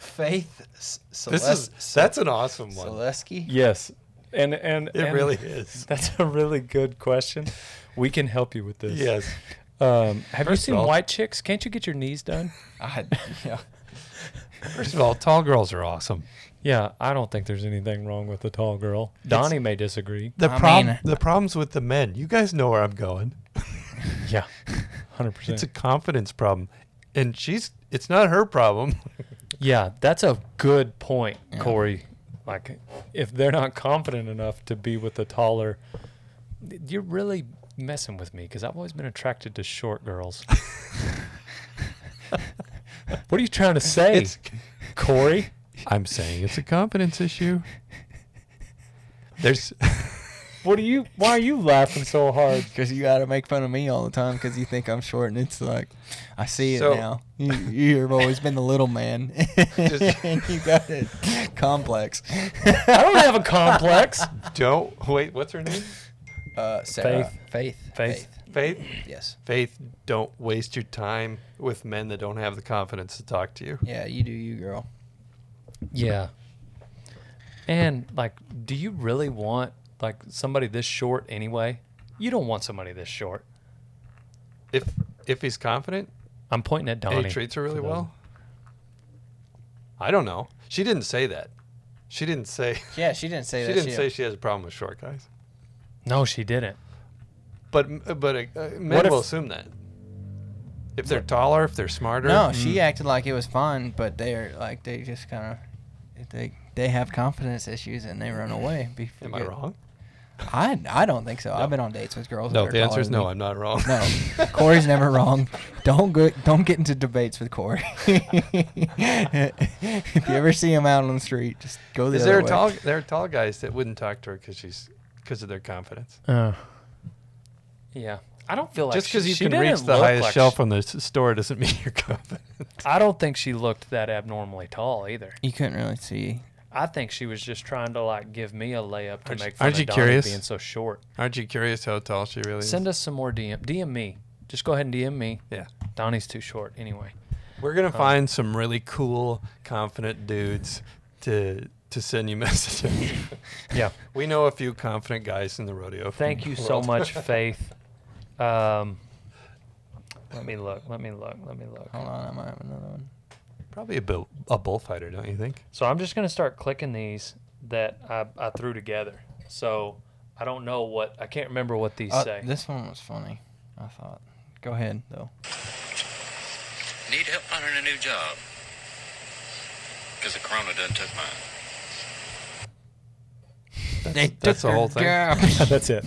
Faith S- This is Celeste- that's an awesome one. Celesky? Yes. And and It and really is. That's a really good question. We can help you with this. Yes. Um, have First you seen all- White Chicks? Can't you get your knees done? I, yeah. First of all, tall girls are awesome. Yeah, I don't think there's anything wrong with a tall girl. Donnie may disagree. The I problem, mean- the problems with the men. You guys know where I'm going. Yeah, hundred percent. It's a confidence problem, and she's. It's not her problem. Yeah, that's a good point, Corey. Like, if they're not confident enough to be with the taller, you're really messing with me because I've always been attracted to short girls. what are you trying to say, It's- Corey? I'm saying it's a confidence issue. There's What are you? Why are you laughing so hard? Because you got to make fun of me all the time because you think I'm short, and it's like, I see it So- now. You, you've always been the little man, and you got it complex. I don't have a complex. Don't wait. What's her name? Uh, Sarah. Faith. Faith. Faith. Faith. Yes. Faith. Don't waste your time with men that don't have the confidence to talk to you. Yeah, you do you, girl. Yeah. And like, do you really want like somebody this short anyway? You don't want somebody this short. If if he's confident, I'm pointing at and Donnie. he treats her really well. I don't know. She didn't say that. She didn't say. Yeah, she didn't say that. she that. didn't She- say she has a problem with short guys. No, she didn't. But but uh, uh, men What if- will assume that. If they're taller, if they're smarter. No, she acted like it was fun, but they're like they just kind of they they have confidence issues and they run away. Be- Am I forget- wrong? I I don't think so. I've been on dates with girls. No, that are the answer is no. me. I'm not wrong. No, Corey's never wrong. Don't go. Don't get into debates with Corey. if you ever see him out on the street, just go the Is other there a way. tall? There are tall guys that wouldn't talk to her because she's because of their confidence. Uh, yeah. I don't feel like Just because she- you she can reach the highest like shelf she- on the store doesn't mean you're confident. I don't think she looked that abnormally tall either. You couldn't really see. I think she was just trying to like give me a layup to Aren't make fun aren't of you Donnie curious? being so short. Aren't you curious how tall she really is? Send us some more DM. DM me. Just go ahead and DM me. Yeah. Donnie's too short anyway. We're gonna Um, find some really cool, confident dudes to to send you messages. Yeah. we know a few confident guys in the rodeo. Thank you so much, Faith. Um, let me look. Let me look. Let me look. Hold on, I might have another one. Probably a bull, a bullfighter, don't you think? So I'm just gonna start clicking these that I, I threw together. So I don't know what I can't remember what these Uh, say. this one was funny. I thought. Go ahead though. Need help finding a new job? Because the corona done took mine. They That's the took whole her thing. job. That's it.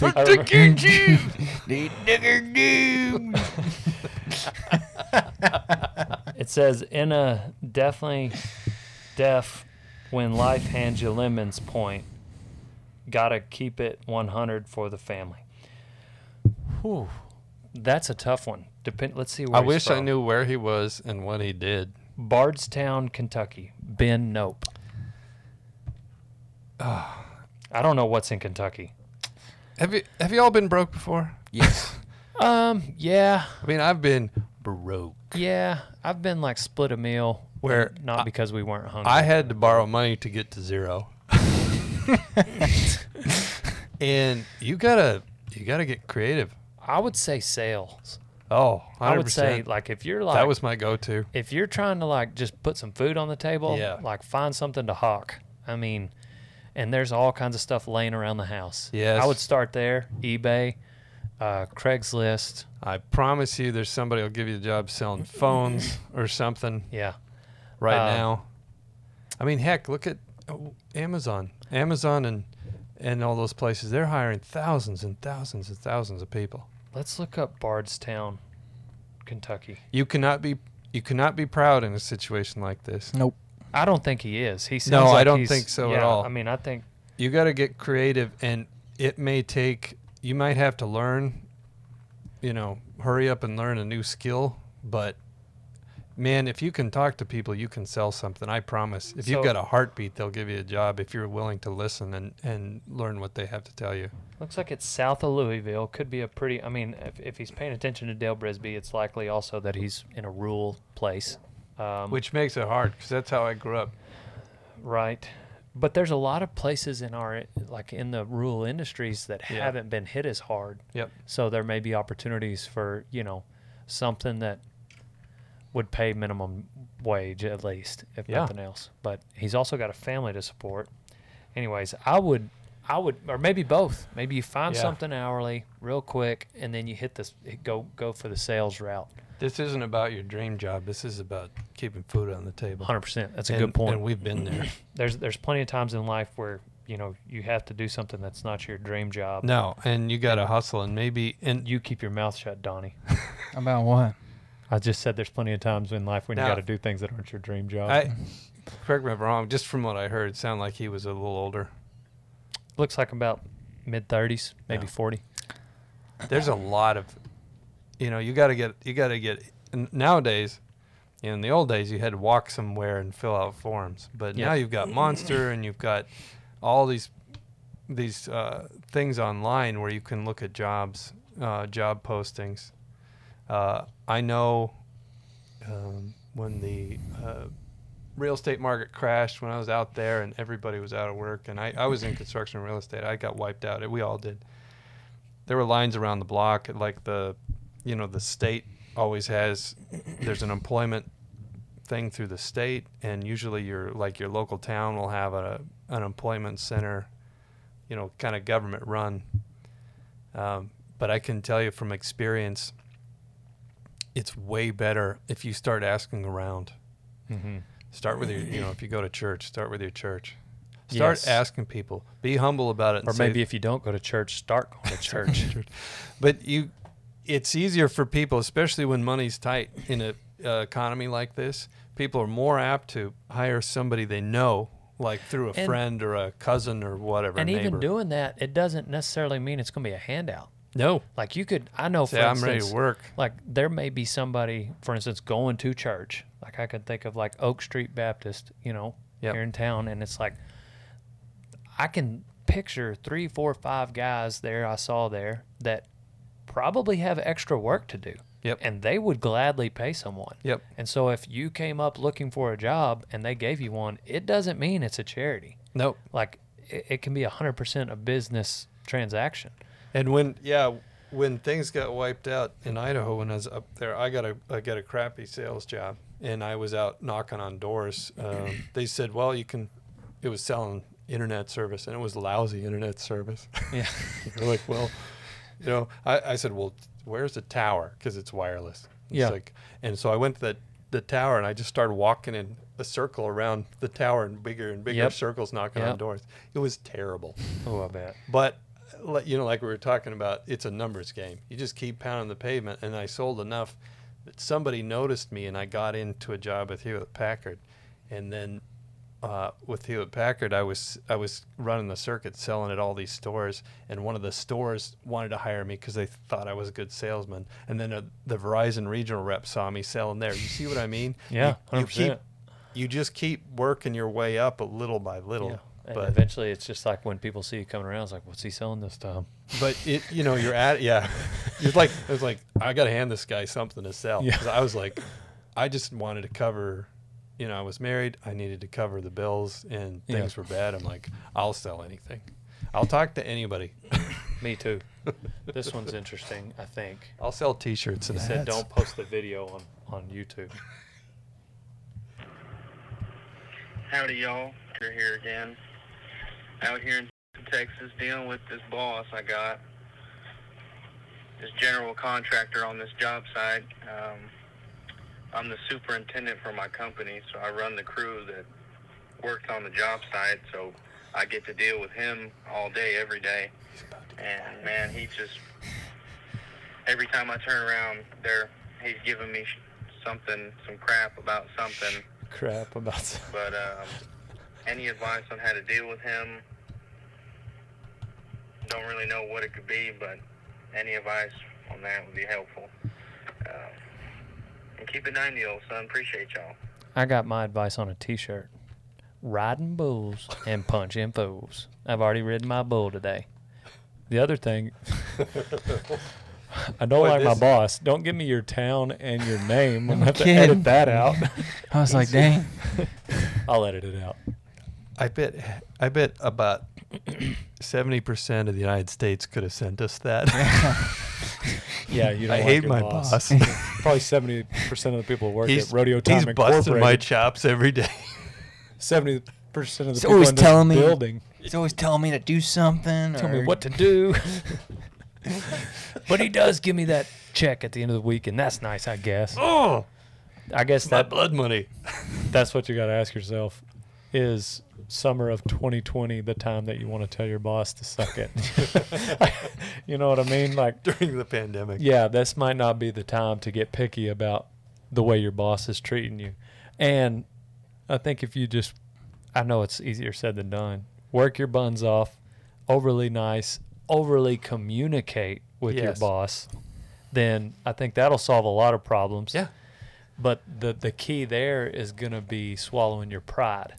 They I took remember- your job. They took her job. It says in a definitely deaf when life hands you lemons point. Gotta keep it 100 for the family. Whew. That's a tough one. Depend. Let's see where I he's wish I knew where he was and what he did. Bardstown, Kentucky. Ben Nope. I don't know what's in Kentucky. Have you have you all been broke before? Yes. Um. Yeah. I mean, I've been broke. Yeah. I've been like split a meal. Where not I- because we weren't hungry. I had to borrow money to get to zero. and you gotta you gotta get creative. I would say sales. Oh, 100%. I would say like if you're like that was my go-to. if you're trying to like just put some food on the table, Yeah. like find something to hawk. I mean, and there's all kinds of stuff laying around the house. Yes. I would start there. eBay, uh, Craigslist. I promise you, there's somebody will give you a job selling phones or something. Yeah. Right Uh, now. I mean, heck, look at oh, Amazon. Amazon and and all those places. They're hiring thousands and thousands and thousands of people. Let's look up Bardstown, Kentucky. You cannot be you cannot be proud in a situation like this. Nope. I don't think he is. He sounds No, I don't he's- think so at all. I mean, I think You got to get creative, and it may take. You might have to learn. You know, hurry up and learn a new skill. But man, if you can talk to people, you can sell something. I promise. If you've So- got a heartbeat, they'll give you a job if you're willing to listen and and learn what they have to tell you. looks like it's south of Louisville. Could be a pretty. I mean, if, if he's paying attention to Dale Brisby, it's likely also that he's in a rural place. Um, Which makes it hard because that's how I grew up. Right. But there's a lot of places in our like in the rural industries that Yeah. haven't been hit as hard. Yep. So there may be opportunities for, you know, something that would pay minimum wage at least, if Yeah. nothing else. But he's also got a family to support. Anyways, I would I would or maybe both. Maybe you find Yeah. something hourly real quick and then you hit this go go for the sales route. This isn't about your dream job. This is about keeping food on the table. 100%. That's a And- good point. And we've been there. there's there's plenty of times in life where you know you have to do something that's not your dream job. No, and you got to hustle and maybe and you keep your mouth shut, Donnie. About what? I just said there's plenty of times in life when you got to do things that aren't your dream job. I correct me if I'm wrong. Just from what I heard, it sounded like he was a little older. Looks like about mid 30s, maybe Yeah. 40. There's a lot of, you know, you got to get you got to get nowadays. In the old days, you had to walk somewhere and fill out forms, but now you've got Monster and you've got all these these uh, things online where you can look at jobs, uh, job postings. Uh, I know um, when the uh, real estate market crashed, when I was out there and everybody was out of work, and I, I was in construction and real estate, I got wiped out. We all did. There were lines around the block, like the, you know, the state always has. There's an employment thing through the state, and usually your like your local town will have a an employment center, you know, kind of government run. Um, but I can tell you from experience, it's way better if you start asking around. Mhm. Start with your, you know, if you go to church, start with your church. Start Yes. asking people. Be humble about it. Or maybe if you don't go to church, start going to church. but you, it's easier for people, especially when money's tight in a uh, economy like this. People are more apt to hire somebody they know, like through a And- friend or a cousin or whatever. and neighbor. even doing that, it doesn't necessarily mean it's going to be a handout. No. Like you could, I know Say, for "I'm ready to work." Like there may be somebody, for instance, going to church. Like I could think of like Oak Street Baptist, you know, Yep. here in town, and it's like I can picture three, four, five guys there I saw there that probably have extra work to do. Yep. And they would gladly pay someone. Yep. And so if you came up looking for a job and they gave you one, it doesn't mean it's a charity. Nope. Like it, it can be a hundred percent a business transaction. And when yeah, when things got wiped out in Idaho when I was up there, I got a I got a crappy sales job, and I was out knocking on doors. Um, they said, "Well, you can." It was selling internet service, and it was lousy internet service. Yeah. They're like, "Well, you know," I, I said, "Well, where's the tower? Because it's wireless." It's Yeah. Like, and so I went to the the tower, and I just started walking in a circle around the tower and bigger and bigger Yep. circles, knocking on doors. It was terrible. Oh, I bet. But you know, like we were talking about, it's a numbers game. You just keep pounding the pavement, and I sold enough that somebody noticed me, and I got into a job with Hewlett Packard, and then uh, with Hewlett Packard, I was I was running the circuit, selling at all these stores, and one of the stores wanted to hire me because they thought I was a good salesman, and then uh, the Verizon regional rep saw me selling there. You see what I mean? Yeah, you, you 100%. keep you just keep working your way up a little by little. Yeah. And But eventually, it's just like when people see you coming around, it's like, "What's he selling this time?" But it, you know, you're at yeah. It's like it was like I got to hand this guy something to sell. Yeah. 'Cause I was like, I just wanted to cover. You know, I was married. I needed to cover the bills, and Yeah. things were bad. I'm like, I'll sell anything. I'll talk to anybody. Me too. this one's interesting. I think. I'll sell T-shirts and He said, hats. "Don't post the video on on YouTube." Howdy, y'all. You're here again. Out here in Texas dealing with this boss I got. This general contractor on this job site. Um, I'm the superintendent for my company, so I run the crew that works on the job site, so I get to deal with him all day, every day. And man, he just, every time I turn around, there, he's giving me something, some crap about something. Crap about. Something. But um, any advice on how to deal with him? Don't really know what it could be, but any advice on that would be helpful. Um, and keep it 90, old son. Appreciate y'all. I got my advice on a T-shirt: riding bulls and punching fools. I've already ridden my bull today. The other thing, I don't Boy, like my this- boss. Don't give me your town and your name. I'm gonna have to kidding. edit that out. I was like, dang. I'll edit it out. I bet. I bet about seventy percent of the United States could have sent us that. Yeah, you don't I like hate your my boss. boss. Probably seventy percent of the people who work He's- at Rodeo Time he's busting my chops every day. Seventy percent of the He's people always in this telling me. building He's always telling me to do something. tell me what to do. but he does give me that check at the end of the week, and that's nice, I guess. Oh, I guess my that blood money. that's what you got to ask yourself: Is summer of 2020 the time that you want to tell your boss to suck it? you know what I mean? Like During the pandemic. yeah, this might not be the time to get picky about the way your boss is treating you. And I think if you just, I know it's easier said than done, work your buns off, overly nice, overly communicate with your boss, then I think that'll solve a lot of problems. Yeah. But the the key there is going to be swallowing your pride.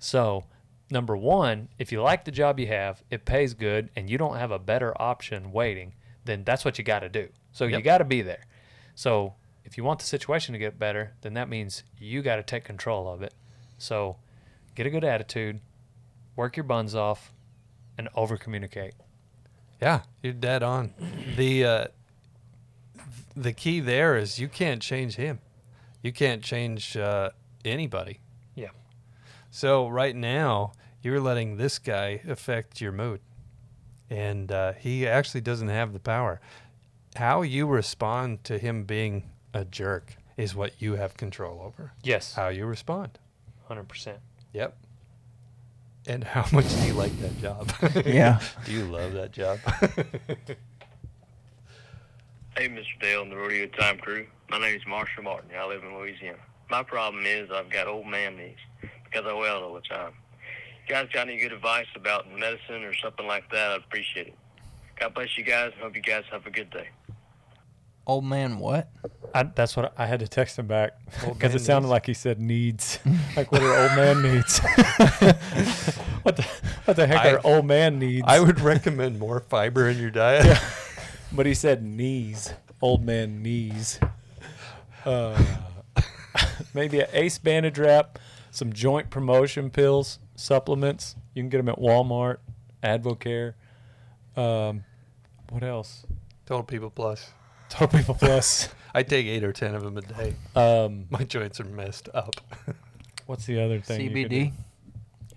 So, number 1, if you like the job you have, it pays good and you don't have a better option waiting, then that's what you got to do. So you got to be there. So, if you want the situation to get better, then that means you got to take control of it. So, get a good attitude, work your buns off, and over communicate. Yeah, you're dead on. The uh, the key there is you can't change him. You can't change uh, anybody. Yeah. So right now you're letting this guy affect your mood, and uh, he actually doesn't have the power. How you respond to him being a jerk is what you have control over. Yes. How you respond. 100%. Yep. And how much do you like that job? Yeah. do you love that job? Hey, Mr. Dale and the Rodeo Time Crew. My name is Marshall Martin. I live in Louisiana. My problem is I've got old man knees because I wail all the time. You guys got any good advice about medicine or something like that? I'd appreciate it. God bless you guys. Hope you guys have a good day. Old man, what? I, that's what I, I had to text him back because it sounded needs. like he said needs. like what are old man needs? what the what the heck I- are old man needs? I would recommend more fiber in your diet. but he said knees, old man knees. Uh, maybe an ace bandage wrap, some joint promotion pills, supplements. You can get them at Walmart, Advocare. Um, what else? Total People Plus. Total People Plus. I take eight or ten of them a day. Um, My joints are messed up. What's the other thing? you could do? CBD.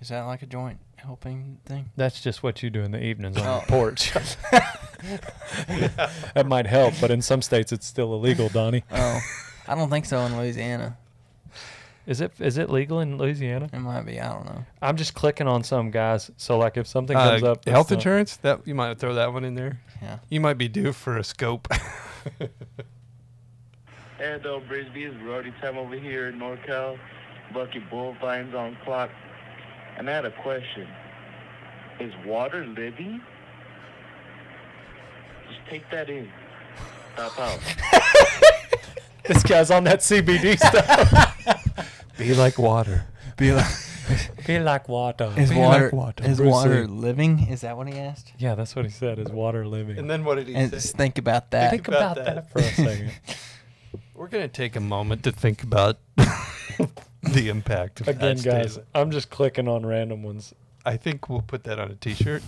Is that like a joint helping thing? That's just what you do in the evenings on Oh. the porch. that might help, but in some states it's still illegal, Donnie. Oh, I don't think so in Louisiana. Is it is it legal in Louisiana? It might be. I don't know. I'm just clicking on some guys. So like if something Uh, comes up, that's health not- insurance? That you might throw that one in there. Yeah. You might be due for a scope. Hey, though, Brisby is roadie time over here in NorCal. Bucky Bullvines on clock. And I had a question. Is water living? Just take that in. Stop out. This guy's on that CBD stuff. be like water. Be like, Be like water. is Be water, like water. is Bruce water Lee. living? Is that what he asked? Yeah, that's what he said. Is water living? And then what did he And say? just think about that. Think about that for a second. We're gonna take a moment to think about the impact of Again, that guys, statement. I'm just clicking on random ones. I think we'll put that on a T-shirt.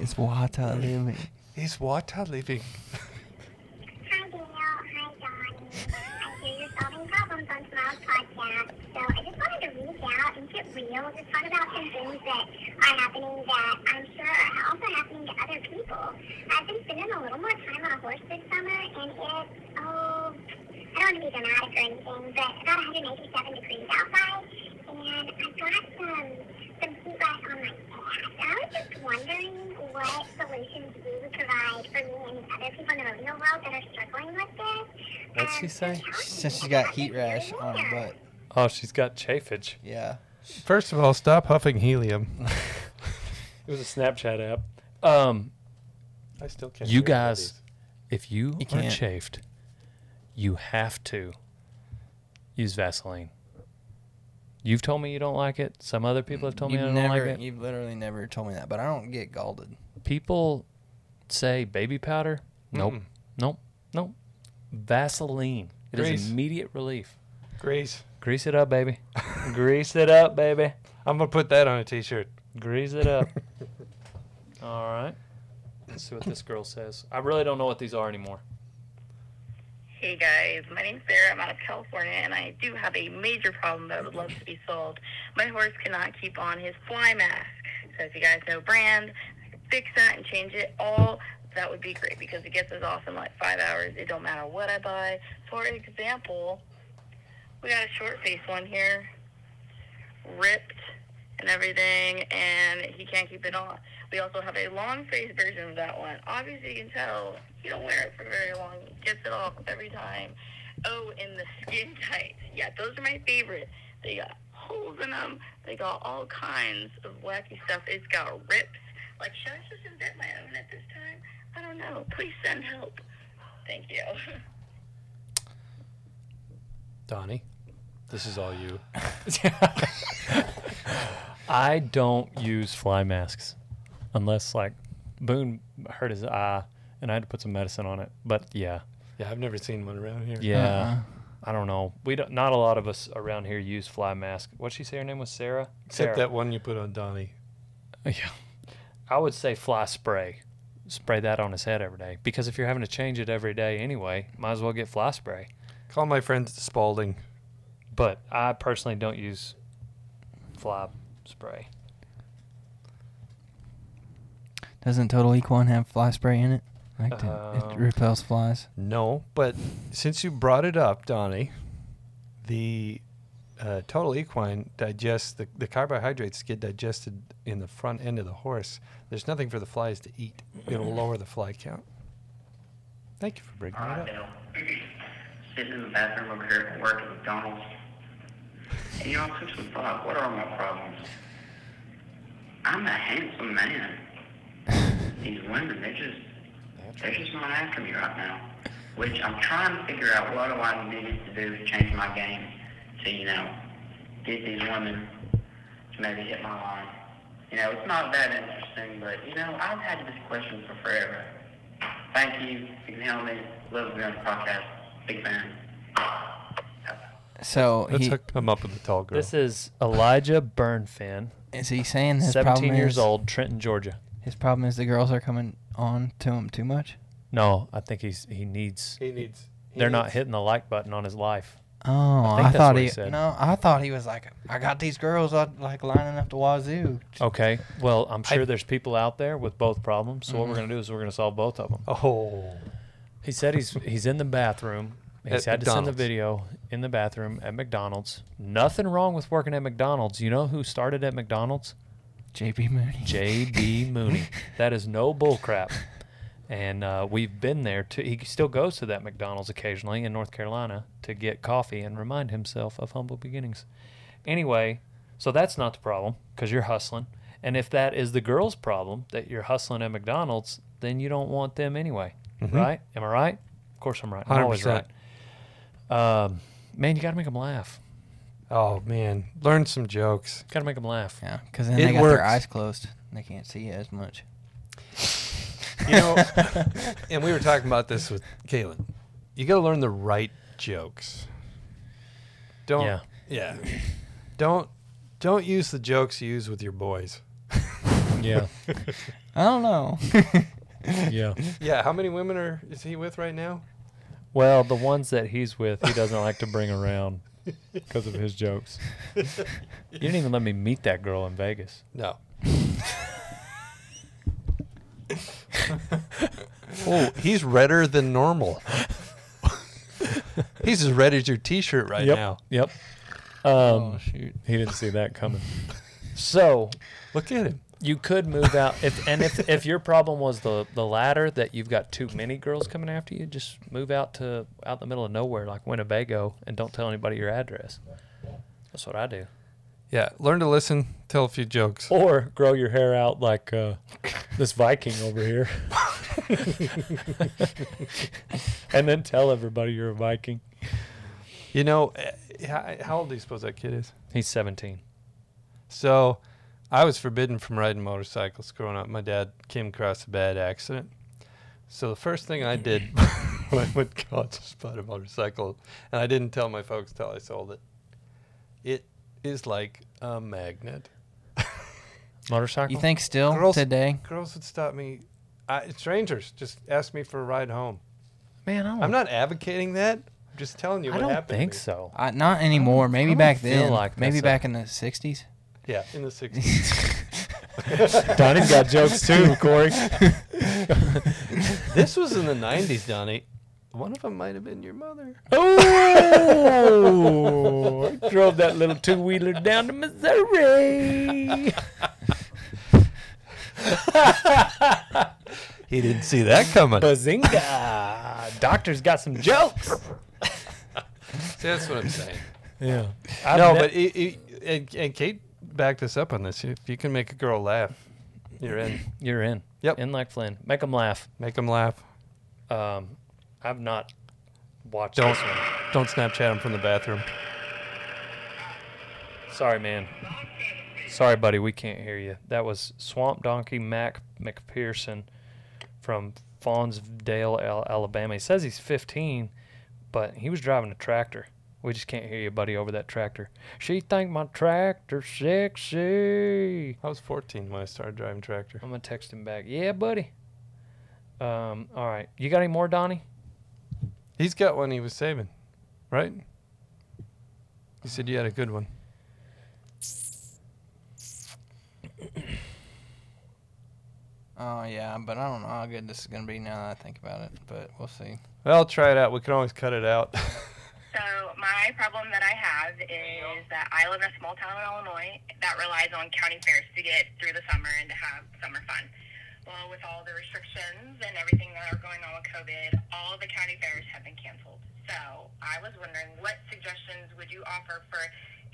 Is water living? Is water living? Hi, Danielle. Hi, Donnie. I hear you're solving problems on Smiles Podcast. So I just wanted to reach out and get real. Just talk about some things that are happening that I'm sure are also happening to other people. I've been spending a little more time on a horse this summer, and it's, oh, I don't want to be dramatic or anything, but about 187 degrees outside, and I've got some, some heat rash on my ass. And I was just wondering what solutions you would provide for me and other people in the rodeo world that are struggling with this. What's she say? Since she got heat rash on her butt. Oh, she's got chafage. Yeah. First of all, stop huffing helium. It was a Snapchat app. Um, I still can't. you hear guys, these. if you, You are can't. chafed, you have to use Vaseline. You've told me you don't like it. Some other people have told me I You've don't never, like it. you've literally never told me that, but I don't get galded. People say baby powder. Nope. Mm-mm. Nope. Nope. Vaseline. It is Grease. immediate relief. Grease. Grease it up, baby. Grease it up, baby. I'm gonna put that on a T-shirt. Grease it up. All right. Let's see what this girl says. I really don't know what these are anymore. Hey guys, my name's Sarah. I'm out of California, and I do have a major problem that I would love to be solved. My horse cannot keep on his fly mask. So if you guys know brand, I can fix that and change it all. That would be great because it gets us off in like five hours. It don't matter what I buy. For example, we got a short face one here, ripped and everything, and he can't keep it on. We also have a long face version of that one. Obviously, you can tell you don't wear it for very long. He gets it off every time. Oh, and the skin tight. Yeah, those are my favorite. They got holes in them. They got all kinds of wacky stuff. It's got rips. Like, should I just invent my own at this time? I don't know. Please send help. Thank you. Donnie, this is all you. I don't use fly masks unless like Boone hurt his eye and I had to put some medicine on it. But yeah, Yeah, I've never seen one around here. yeah. Uh-uh. I don't know. We don't. Not a lot of us around here use fly masks. What she say? Her name was Sarah. Except Sarah. that one you put on Donnie. Yeah. I would say fly spray. Spray that on his head every day because if you're having to change it every day anyway, might as well get fly spray. Call my friend Spalding. But I personally don't use fly spray. Doesn't Total Equine have fly spray in it? Like to, Um, it repels flies. No, but since you brought it up, Donnie, the uh, total equine digests the, the carbohydrates get digested in the front end of the horse. There's nothing for the flies to eat. It'll lower the fly count. Thank you for bringing that up. Dale. Sitting in the bathroom over here at work at McDonald's. And you know, I took some thought. What are all my problems? I'm a handsome man. These women, they're just, they're just not after me right now. Which I'm trying to figure out what do I need to do to change my game to, you know, get these women to maybe hit my line. You know, it's not that interesting, but, you know, I've had this question for forever. Thank you. You can help me. Love to be on the podcast. Big fan. So Let's he, hook him up with the tall girl. This is Elijah Burnfin. is he saying his 17 problem years is, old, Trenton, Georgia. His problem is the girls are coming on to him too much. No, I think he's he needs. He needs. he they're not hitting the like button on his life. Oh, I I, that's thought what he, he said. no, I thought he was like, I got these girls uh, like lining up the wazoo. Okay. Well, I'm sure there's people out there with both problems. So what we're Mhm. gonna do is we're gonna solve both of them. Oh. He said he's he's in the bathroom. He's At had to send the video in the bathroom at McDonald's. Nothing wrong with working at McDonald's. You know who started at McDonald's? JB Mauney. JB Mauney. That is no bullcrap. And uh, we've been there. To, he still goes to that McDonald's occasionally in North Carolina to get coffee and remind himself of humble beginnings. Anyway, so that's not the problem because you're hustling. And if that is the girl's problem that you're hustling at McDonald's, then you don't want them anyway, Mhm. right? Am I right? Of course I'm right. I'm always right. 100%. Um, man, you got to make them laugh. Oh man, learn some jokes. Got to make them laugh. Yeah, because then It they got works. their eyes closed. They can't see as much. You know, and we were talking about this with Kaylin. You got to learn the right jokes. Don't. Yeah. Yeah. Don't. Don't use the jokes you use with your boys. Yeah. I don't know. Yeah. Yeah. How many women are is he with right now? Well, the ones that he's with, he doesn't like to bring around because of his jokes. You didn't even let me meet that girl in Vegas. No. oh, he's redder than normal. he's as red as your T-shirt right yep. now. Yep. Um, Oh, shoot. He didn't see that coming. So Look at him. You could move out if and if if your problem was the the latter that you've got too many girls coming after you, just move out to out in the middle of nowhere like Winnebago and don't tell anybody your address. That's what I do. Yeah. Learn to listen. Tell a few jokes. Or grow your hair out like uh, this Viking over here. and then tell everybody you're a Viking. You know, eh, how, how old do you suppose that kid is? He's 17. So, I was forbidden from riding motorcycles growing up. My dad came across a bad accident. So the first thing I did when I went to college was bought a motorcycle, and I didn't tell my folks till I sold it. It is like a magnet. Motorcycle? You think still Girls- today? Girls would stop me. I, strangers just ask me for a ride home. Man, I don't, I'm not advocating that. I'm just telling you I what don't think so. Uh, not anymore. Maybe don't back feel then. like Maybe that's a- back in the '60s. Yeah, in the 60s. Donnie's got jokes too, Corey. this was in the 90s, Donnie. One of them might have been your mother. Oh, I drove that little two wheeler down to Missouri. He didn't see that coming. Bazinga! Doctor's got some jokes. See, that's what I'm saying. Yeah. no, I've but it, it, and, and Kate backed this up on this. If you can make a girl laugh, you're in. You're in. Yep. In like Flynn. Make them laugh. Make them laugh. Um, I've not watched Don't this one. don't Snapchat them from the bathroom. Sorry, man. Sorry, buddy. We can't hear you. That was Swamp Donkey Mac McPherson from Faunsdale, Alabama. He says he's 15, but he was driving a tractor. We just can't hear you, buddy, over that tractor. She think my tractor sexy. I was 14 when I started driving tractor. I'm gonna text him back. Yeah, buddy. Um, all right. You got any more, Donnie? He's got one he was saving, right? You said you had a good one. Oh yeah, but I don't know how good this is gonna be now that I think about it. But we'll see. Well, try it out. We can always cut it out. So my problem that I have is that I live in a small town in Illinois that relies on county fairs to get through the summer and to have summer fun. Well, with all the restrictions and everything that are going on with COVID, all the county fairs have been canceled. So I was wondering, what suggestions would you offer for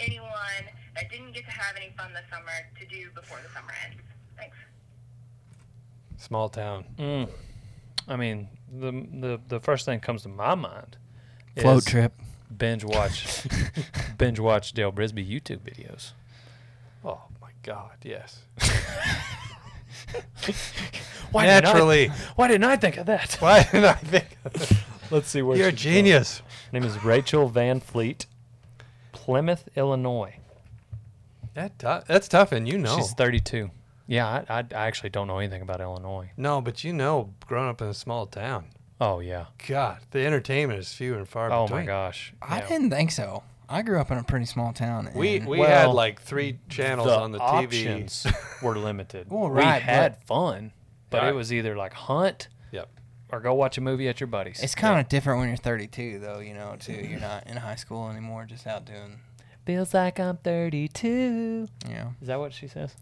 anyone that didn't get to have any fun this summer to do before the summer ends? Thanks. Small town. Mm. I mean, the the the first thing that comes to my mind. Float is trip. Binge watch. binge watch Dale Brisby YouTube videos. Oh my God! Yes. Why didn't I- Naturally. why didn't I think of that? Why didn't I think? Of that? Let's see where You're a genius. Her name is Rachel Van Fleet, Plymouth, Illinois. That tou- that's tough, and you know. She's 32. Yeah, I, I, I actually don't know anything about Illinois. no, but you know, growing up in a small town. Oh yeah. God, the entertainment is few and far oh, between. Oh between. my gosh. I Yeah. didn't think so. I grew up in a pretty small town. We and- we Well, had like three channels the on the TV. options were limited. Well, we had but- fun, but Yeah. it was either like hunt Yep. or go watch a movie at your buddy's. It's kind of different when you're 32, though. You know, too. You're not in high school anymore, just out doing. Feels like I'm 32. Yeah. Is that what she says?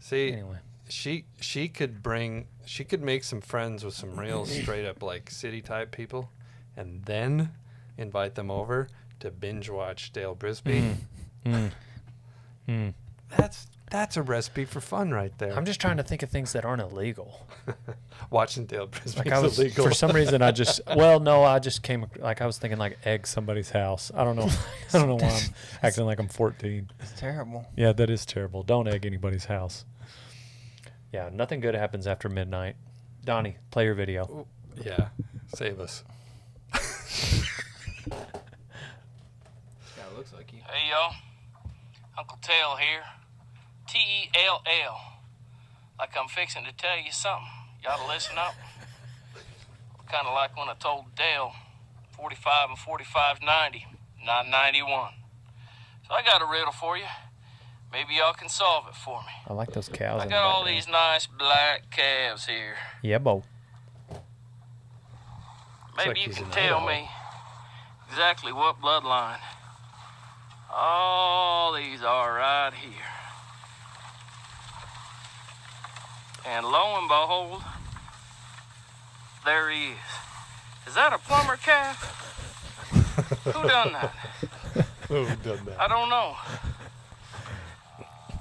See, Anyway. She she could bring she could make some friends with some real straight up like city type people, and then invite them over to binge watch Dale Brisby. Mm. Mm. That's that's a recipe for fun right there. I'm just trying to think of things that aren't illegal. watching Dale Brisby. Like I was, for some reason, I just well, no, I just came like I was thinking like egg somebody's house. I don't know, I don't know why I'm acting like I'm 14. It's terrible. Yeah, that is terrible. Don't egg anybody's house. Yeah, nothing good happens after midnight. Donnie, play your video. yeah, save us. Yeah, it looks like you. Hey y'all, Uncle Tell here. T E L L. Like I'm fixing to tell you something. Y'all to listen up. Kind of like when I told Dale 45 and 45 90, not 91. So I got a riddle for you. Maybe y'all can solve it for me. I like those cows. I the got all these nice black calves here. Yeah, bo. Maybe like you can tell Idaho. me exactly what bloodline all these are right here. And lo and behold, there he is. Is that a plumber calf? Who done that? Who done that? I don't know.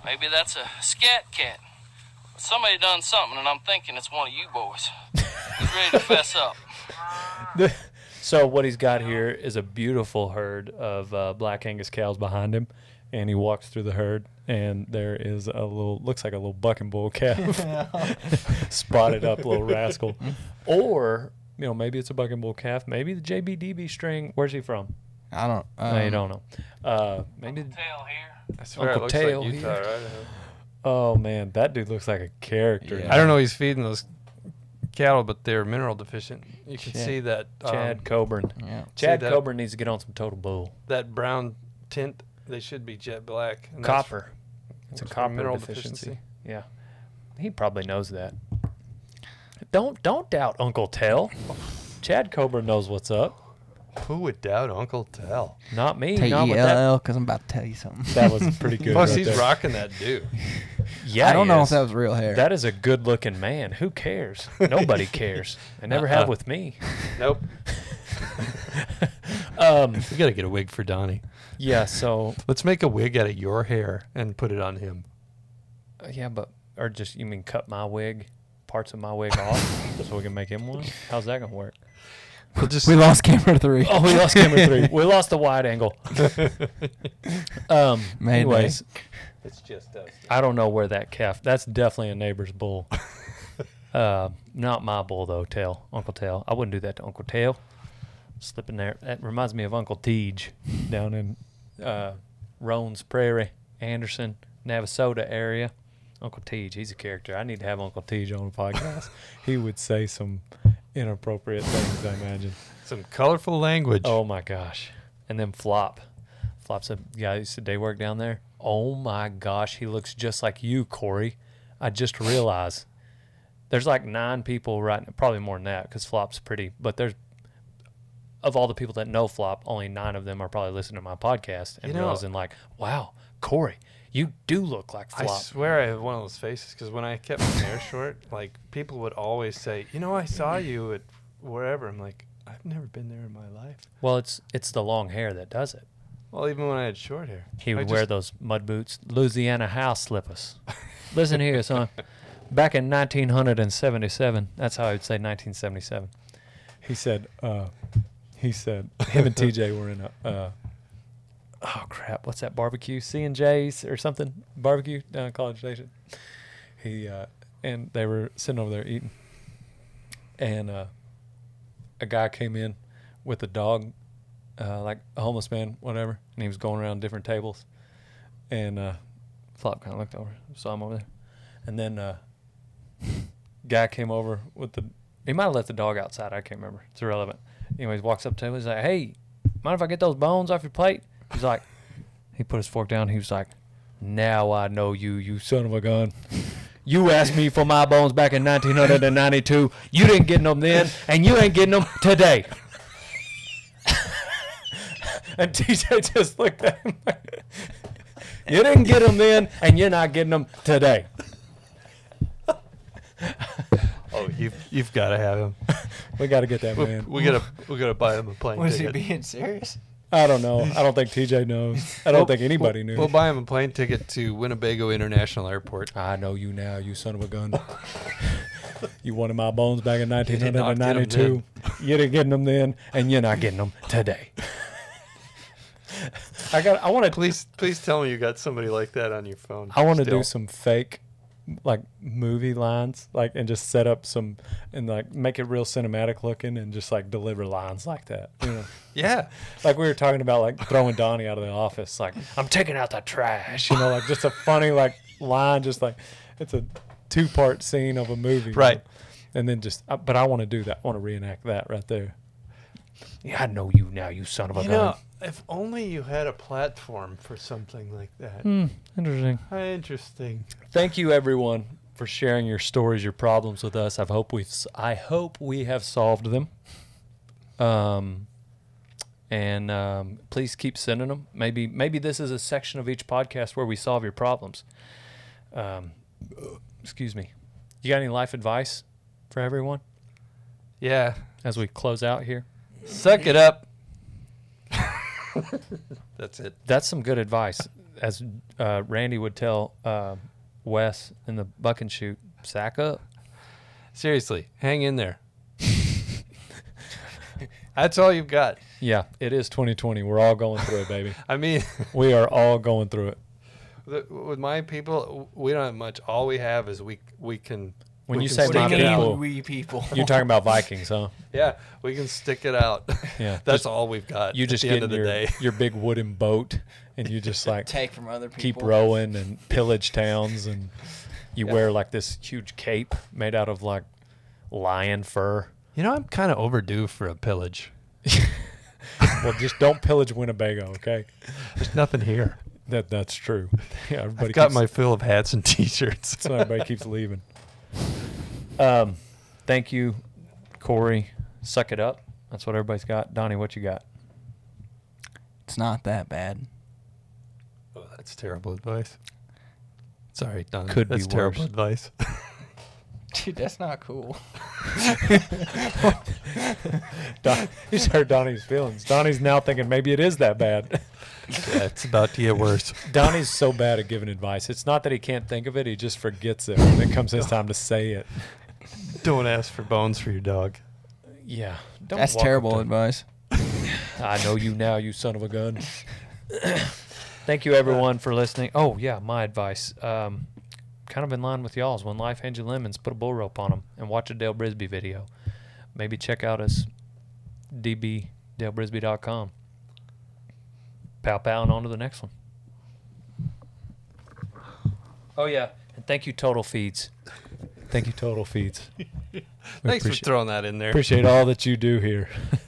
Maybe that's a scat cat. Somebody done something, and I'm thinking it's one of you boys. Who's ready to fess up? So what he's got here is a beautiful herd of uh, black Angus cows behind him, and he walks through the herd, and there is a little looks like a little bucking bull calf, spotted up little rascal, or you know maybe it's a bucking bull calf, maybe the JBDB string. Where's he from? I don't. Um, no, you don't know. Uh, maybe Tail here. I swear Uncle it looks Tail like Utah, right? Oh man, that dude looks like a character. I don't know. He's feeding those cattle, but they're mineral deficient. You can Chad- see that. Chad um, Coburn. Yeah. Chad that- Coburn needs to get on some Total Bull. That brown tint. They should be jet black. and that's- Copper. It's a that's copper mineral deficiency. Yeah, he probably knows that. Don't don't doubt Uncle Tell. Chad Coburn knows what's up. Who would doubt Uncle Tell? Not me. T Not with that. L, because I'm about to tell you something. That was pretty good. Plus, right he's there. rocking that dude. Yeah, I don't he know is. if that was real hair. That is a good-looking man. Who cares? Nobody cares. They never have with me. Nope. Um, we got to get a wig for Donnie. Yeah, so Let's make a wig out of your hair and put it on him. uh, yeah, but or just you mean cut my wig, parts of my wig off, so we can make him one? How's that gonna work? We'll just We lost camera three. Oh, we lost camera three. We lost the wide angle. um. Mayday. Anyways, It's just us. I don't know where that calf. That's definitely a neighbor's bull. uh, not my bull though. Tail, Uncle Tail. I wouldn't do that to Uncle Tail. Slipping there. That reminds me of Uncle TJ down in uh, Roan's Prairie, Anderson, Navasota area. Uncle TJ, he's a character. I need to have Uncle TJ on the podcast. he would say some inappropriate things, I imagine. Some colorful language. Oh my gosh. And then Flop. Flop's a guy who used to day work down there. Oh my gosh, he looks just like you, Corey. I just realized there's like nine people right now, probably more than that because Flop's pretty, but there's of all the people that know Flop, only nine of them are probably listening to my podcast and You know- realizing like, wow, Corey, you do look like flop. I swear I have one of those faces because when I kept my hair short, like people would always say, "You know, I saw you at wherever." I'm like, I've never been there in my life. well, it's it's the long hair that does it. Well, even when I had short hair, He I would wear those mud boots, Louisiana house slippers. Listen here, son. Back in 1977, that's how I would say 1977. He said, uh, he said, him and TJ were in a, uh, oh crap, what's that barbecue? C and J's or something barbecue down at College Station. He uh, and they were sitting over there eating, and uh, a guy came in with a dog, uh, like a homeless man, whatever, and he was going around different tables, and uh, Flop kind of looked over, saw him over there, and then uh, guy came over with the. He might have left the dog outside. I can't remember. It's irrelevant. Anyways, walks up to him. He's like, "Hey, mind if I get those bones off your plate?" He's like, he put his fork down. He was like, "Now I know you, you son of a gun. You asked me for my bones back in 1992. You didn't get them then, and you ain't getting them today." and TJ just looked at him. like, you didn't get them then, and you're not getting them today. Oh, you've you've got to have him. We got to get that We- man. We gotta we gotta buy him a plane Was he ticket. being serious? I don't know. I don't think TJ knows. I don't We'll- think anybody we'll- knew. We'll buy him a plane ticket to Winnebago International Airport. I know you now, you son of a gun. you wanted my bones back in did not get 'em 1992. You didn't get them then, and you're not getting them today. I got. I want to. Please please tell me you got somebody like that on your phone. I want to do some fake, like movie lines, like and just set up some and like make it real cinematic looking, and just like deliver lines like that. You know. Yeah. Like we were talking about, like throwing Donnie out of the office. Like I'm taking out the trash. You know, like just a funny like line, just like it's a two part scene of a movie. you know? Right. And then just, uh, but I want to do that. I want to reenact that right there. Yeah, I know you now, you son of a You gun. know, if only you had a platform for something like that. Hmm, interesting. How interesting. Thank you, everyone, for sharing your stories, your problems with us. I hope we've, s- I hope we have solved them. Um, and um, please keep sending them. Maybe, maybe this is a section of each podcast where we solve your problems. Um, excuse me. You got any life advice for everyone Yeah. as we close out here? Suck it up. That's it. That's some good advice. As uh, Randy would tell uh, Wes in the buck and shoot, sack up. Seriously, hang in there. That's all you've got. Yeah, it is 2020. We're all going through it, baby. I mean, we are all going through it. with my people, we don't have much. All we have is we we can. When we you say my people, We people. you're talking about Vikings, huh? Yeah, we can stick it out. Yeah, that's just- all we've got. You at just the get end of the your, day. your big wooden boat, and you just like Take from other people, keep rowing and pillage towns, and you Yeah. wear like this huge cape made out of like lion fur. You know, I'm kind of overdue for a pillage. Well, just don't pillage Winnebago, okay? There's nothing here. That that's true. Yeah, everybody I've got keeps- my fill of hats and T-shirts. So everybody keeps leaving. Um, thank you, Corey. Suck it up. That's what everybody's got. Donnie, what you got? It's not that bad. Oh, that's terrible advice. Sorry, Donnie. Could be terrible worse. advice. Dude, that's not cool. Don, you just hurt Donnie's feelings. Donnie's now thinking maybe it is that bad. Yeah, it's about to get worse. Donnie's so bad at giving advice. It's not that he can't think of it; he just forgets it when it comes his time to say it. Don't ask for bones for your dog. Yeah, don't That's walk terrible to- advice. I know you now, you son of a gun. Thank you, everyone, for listening. Oh yeah, my advice, um, kind of in line with y'all's. When life hands you lemons, put a bull rope on them and watch a Dale Brisby video. Maybe check out his dbdalebrisby.com. Pow pow and on to the next one. Oh yeah, and thank you, Total Feeds. Thank you, Total Feeds. Thanks for throwing that in there. Appreciate all that you do here.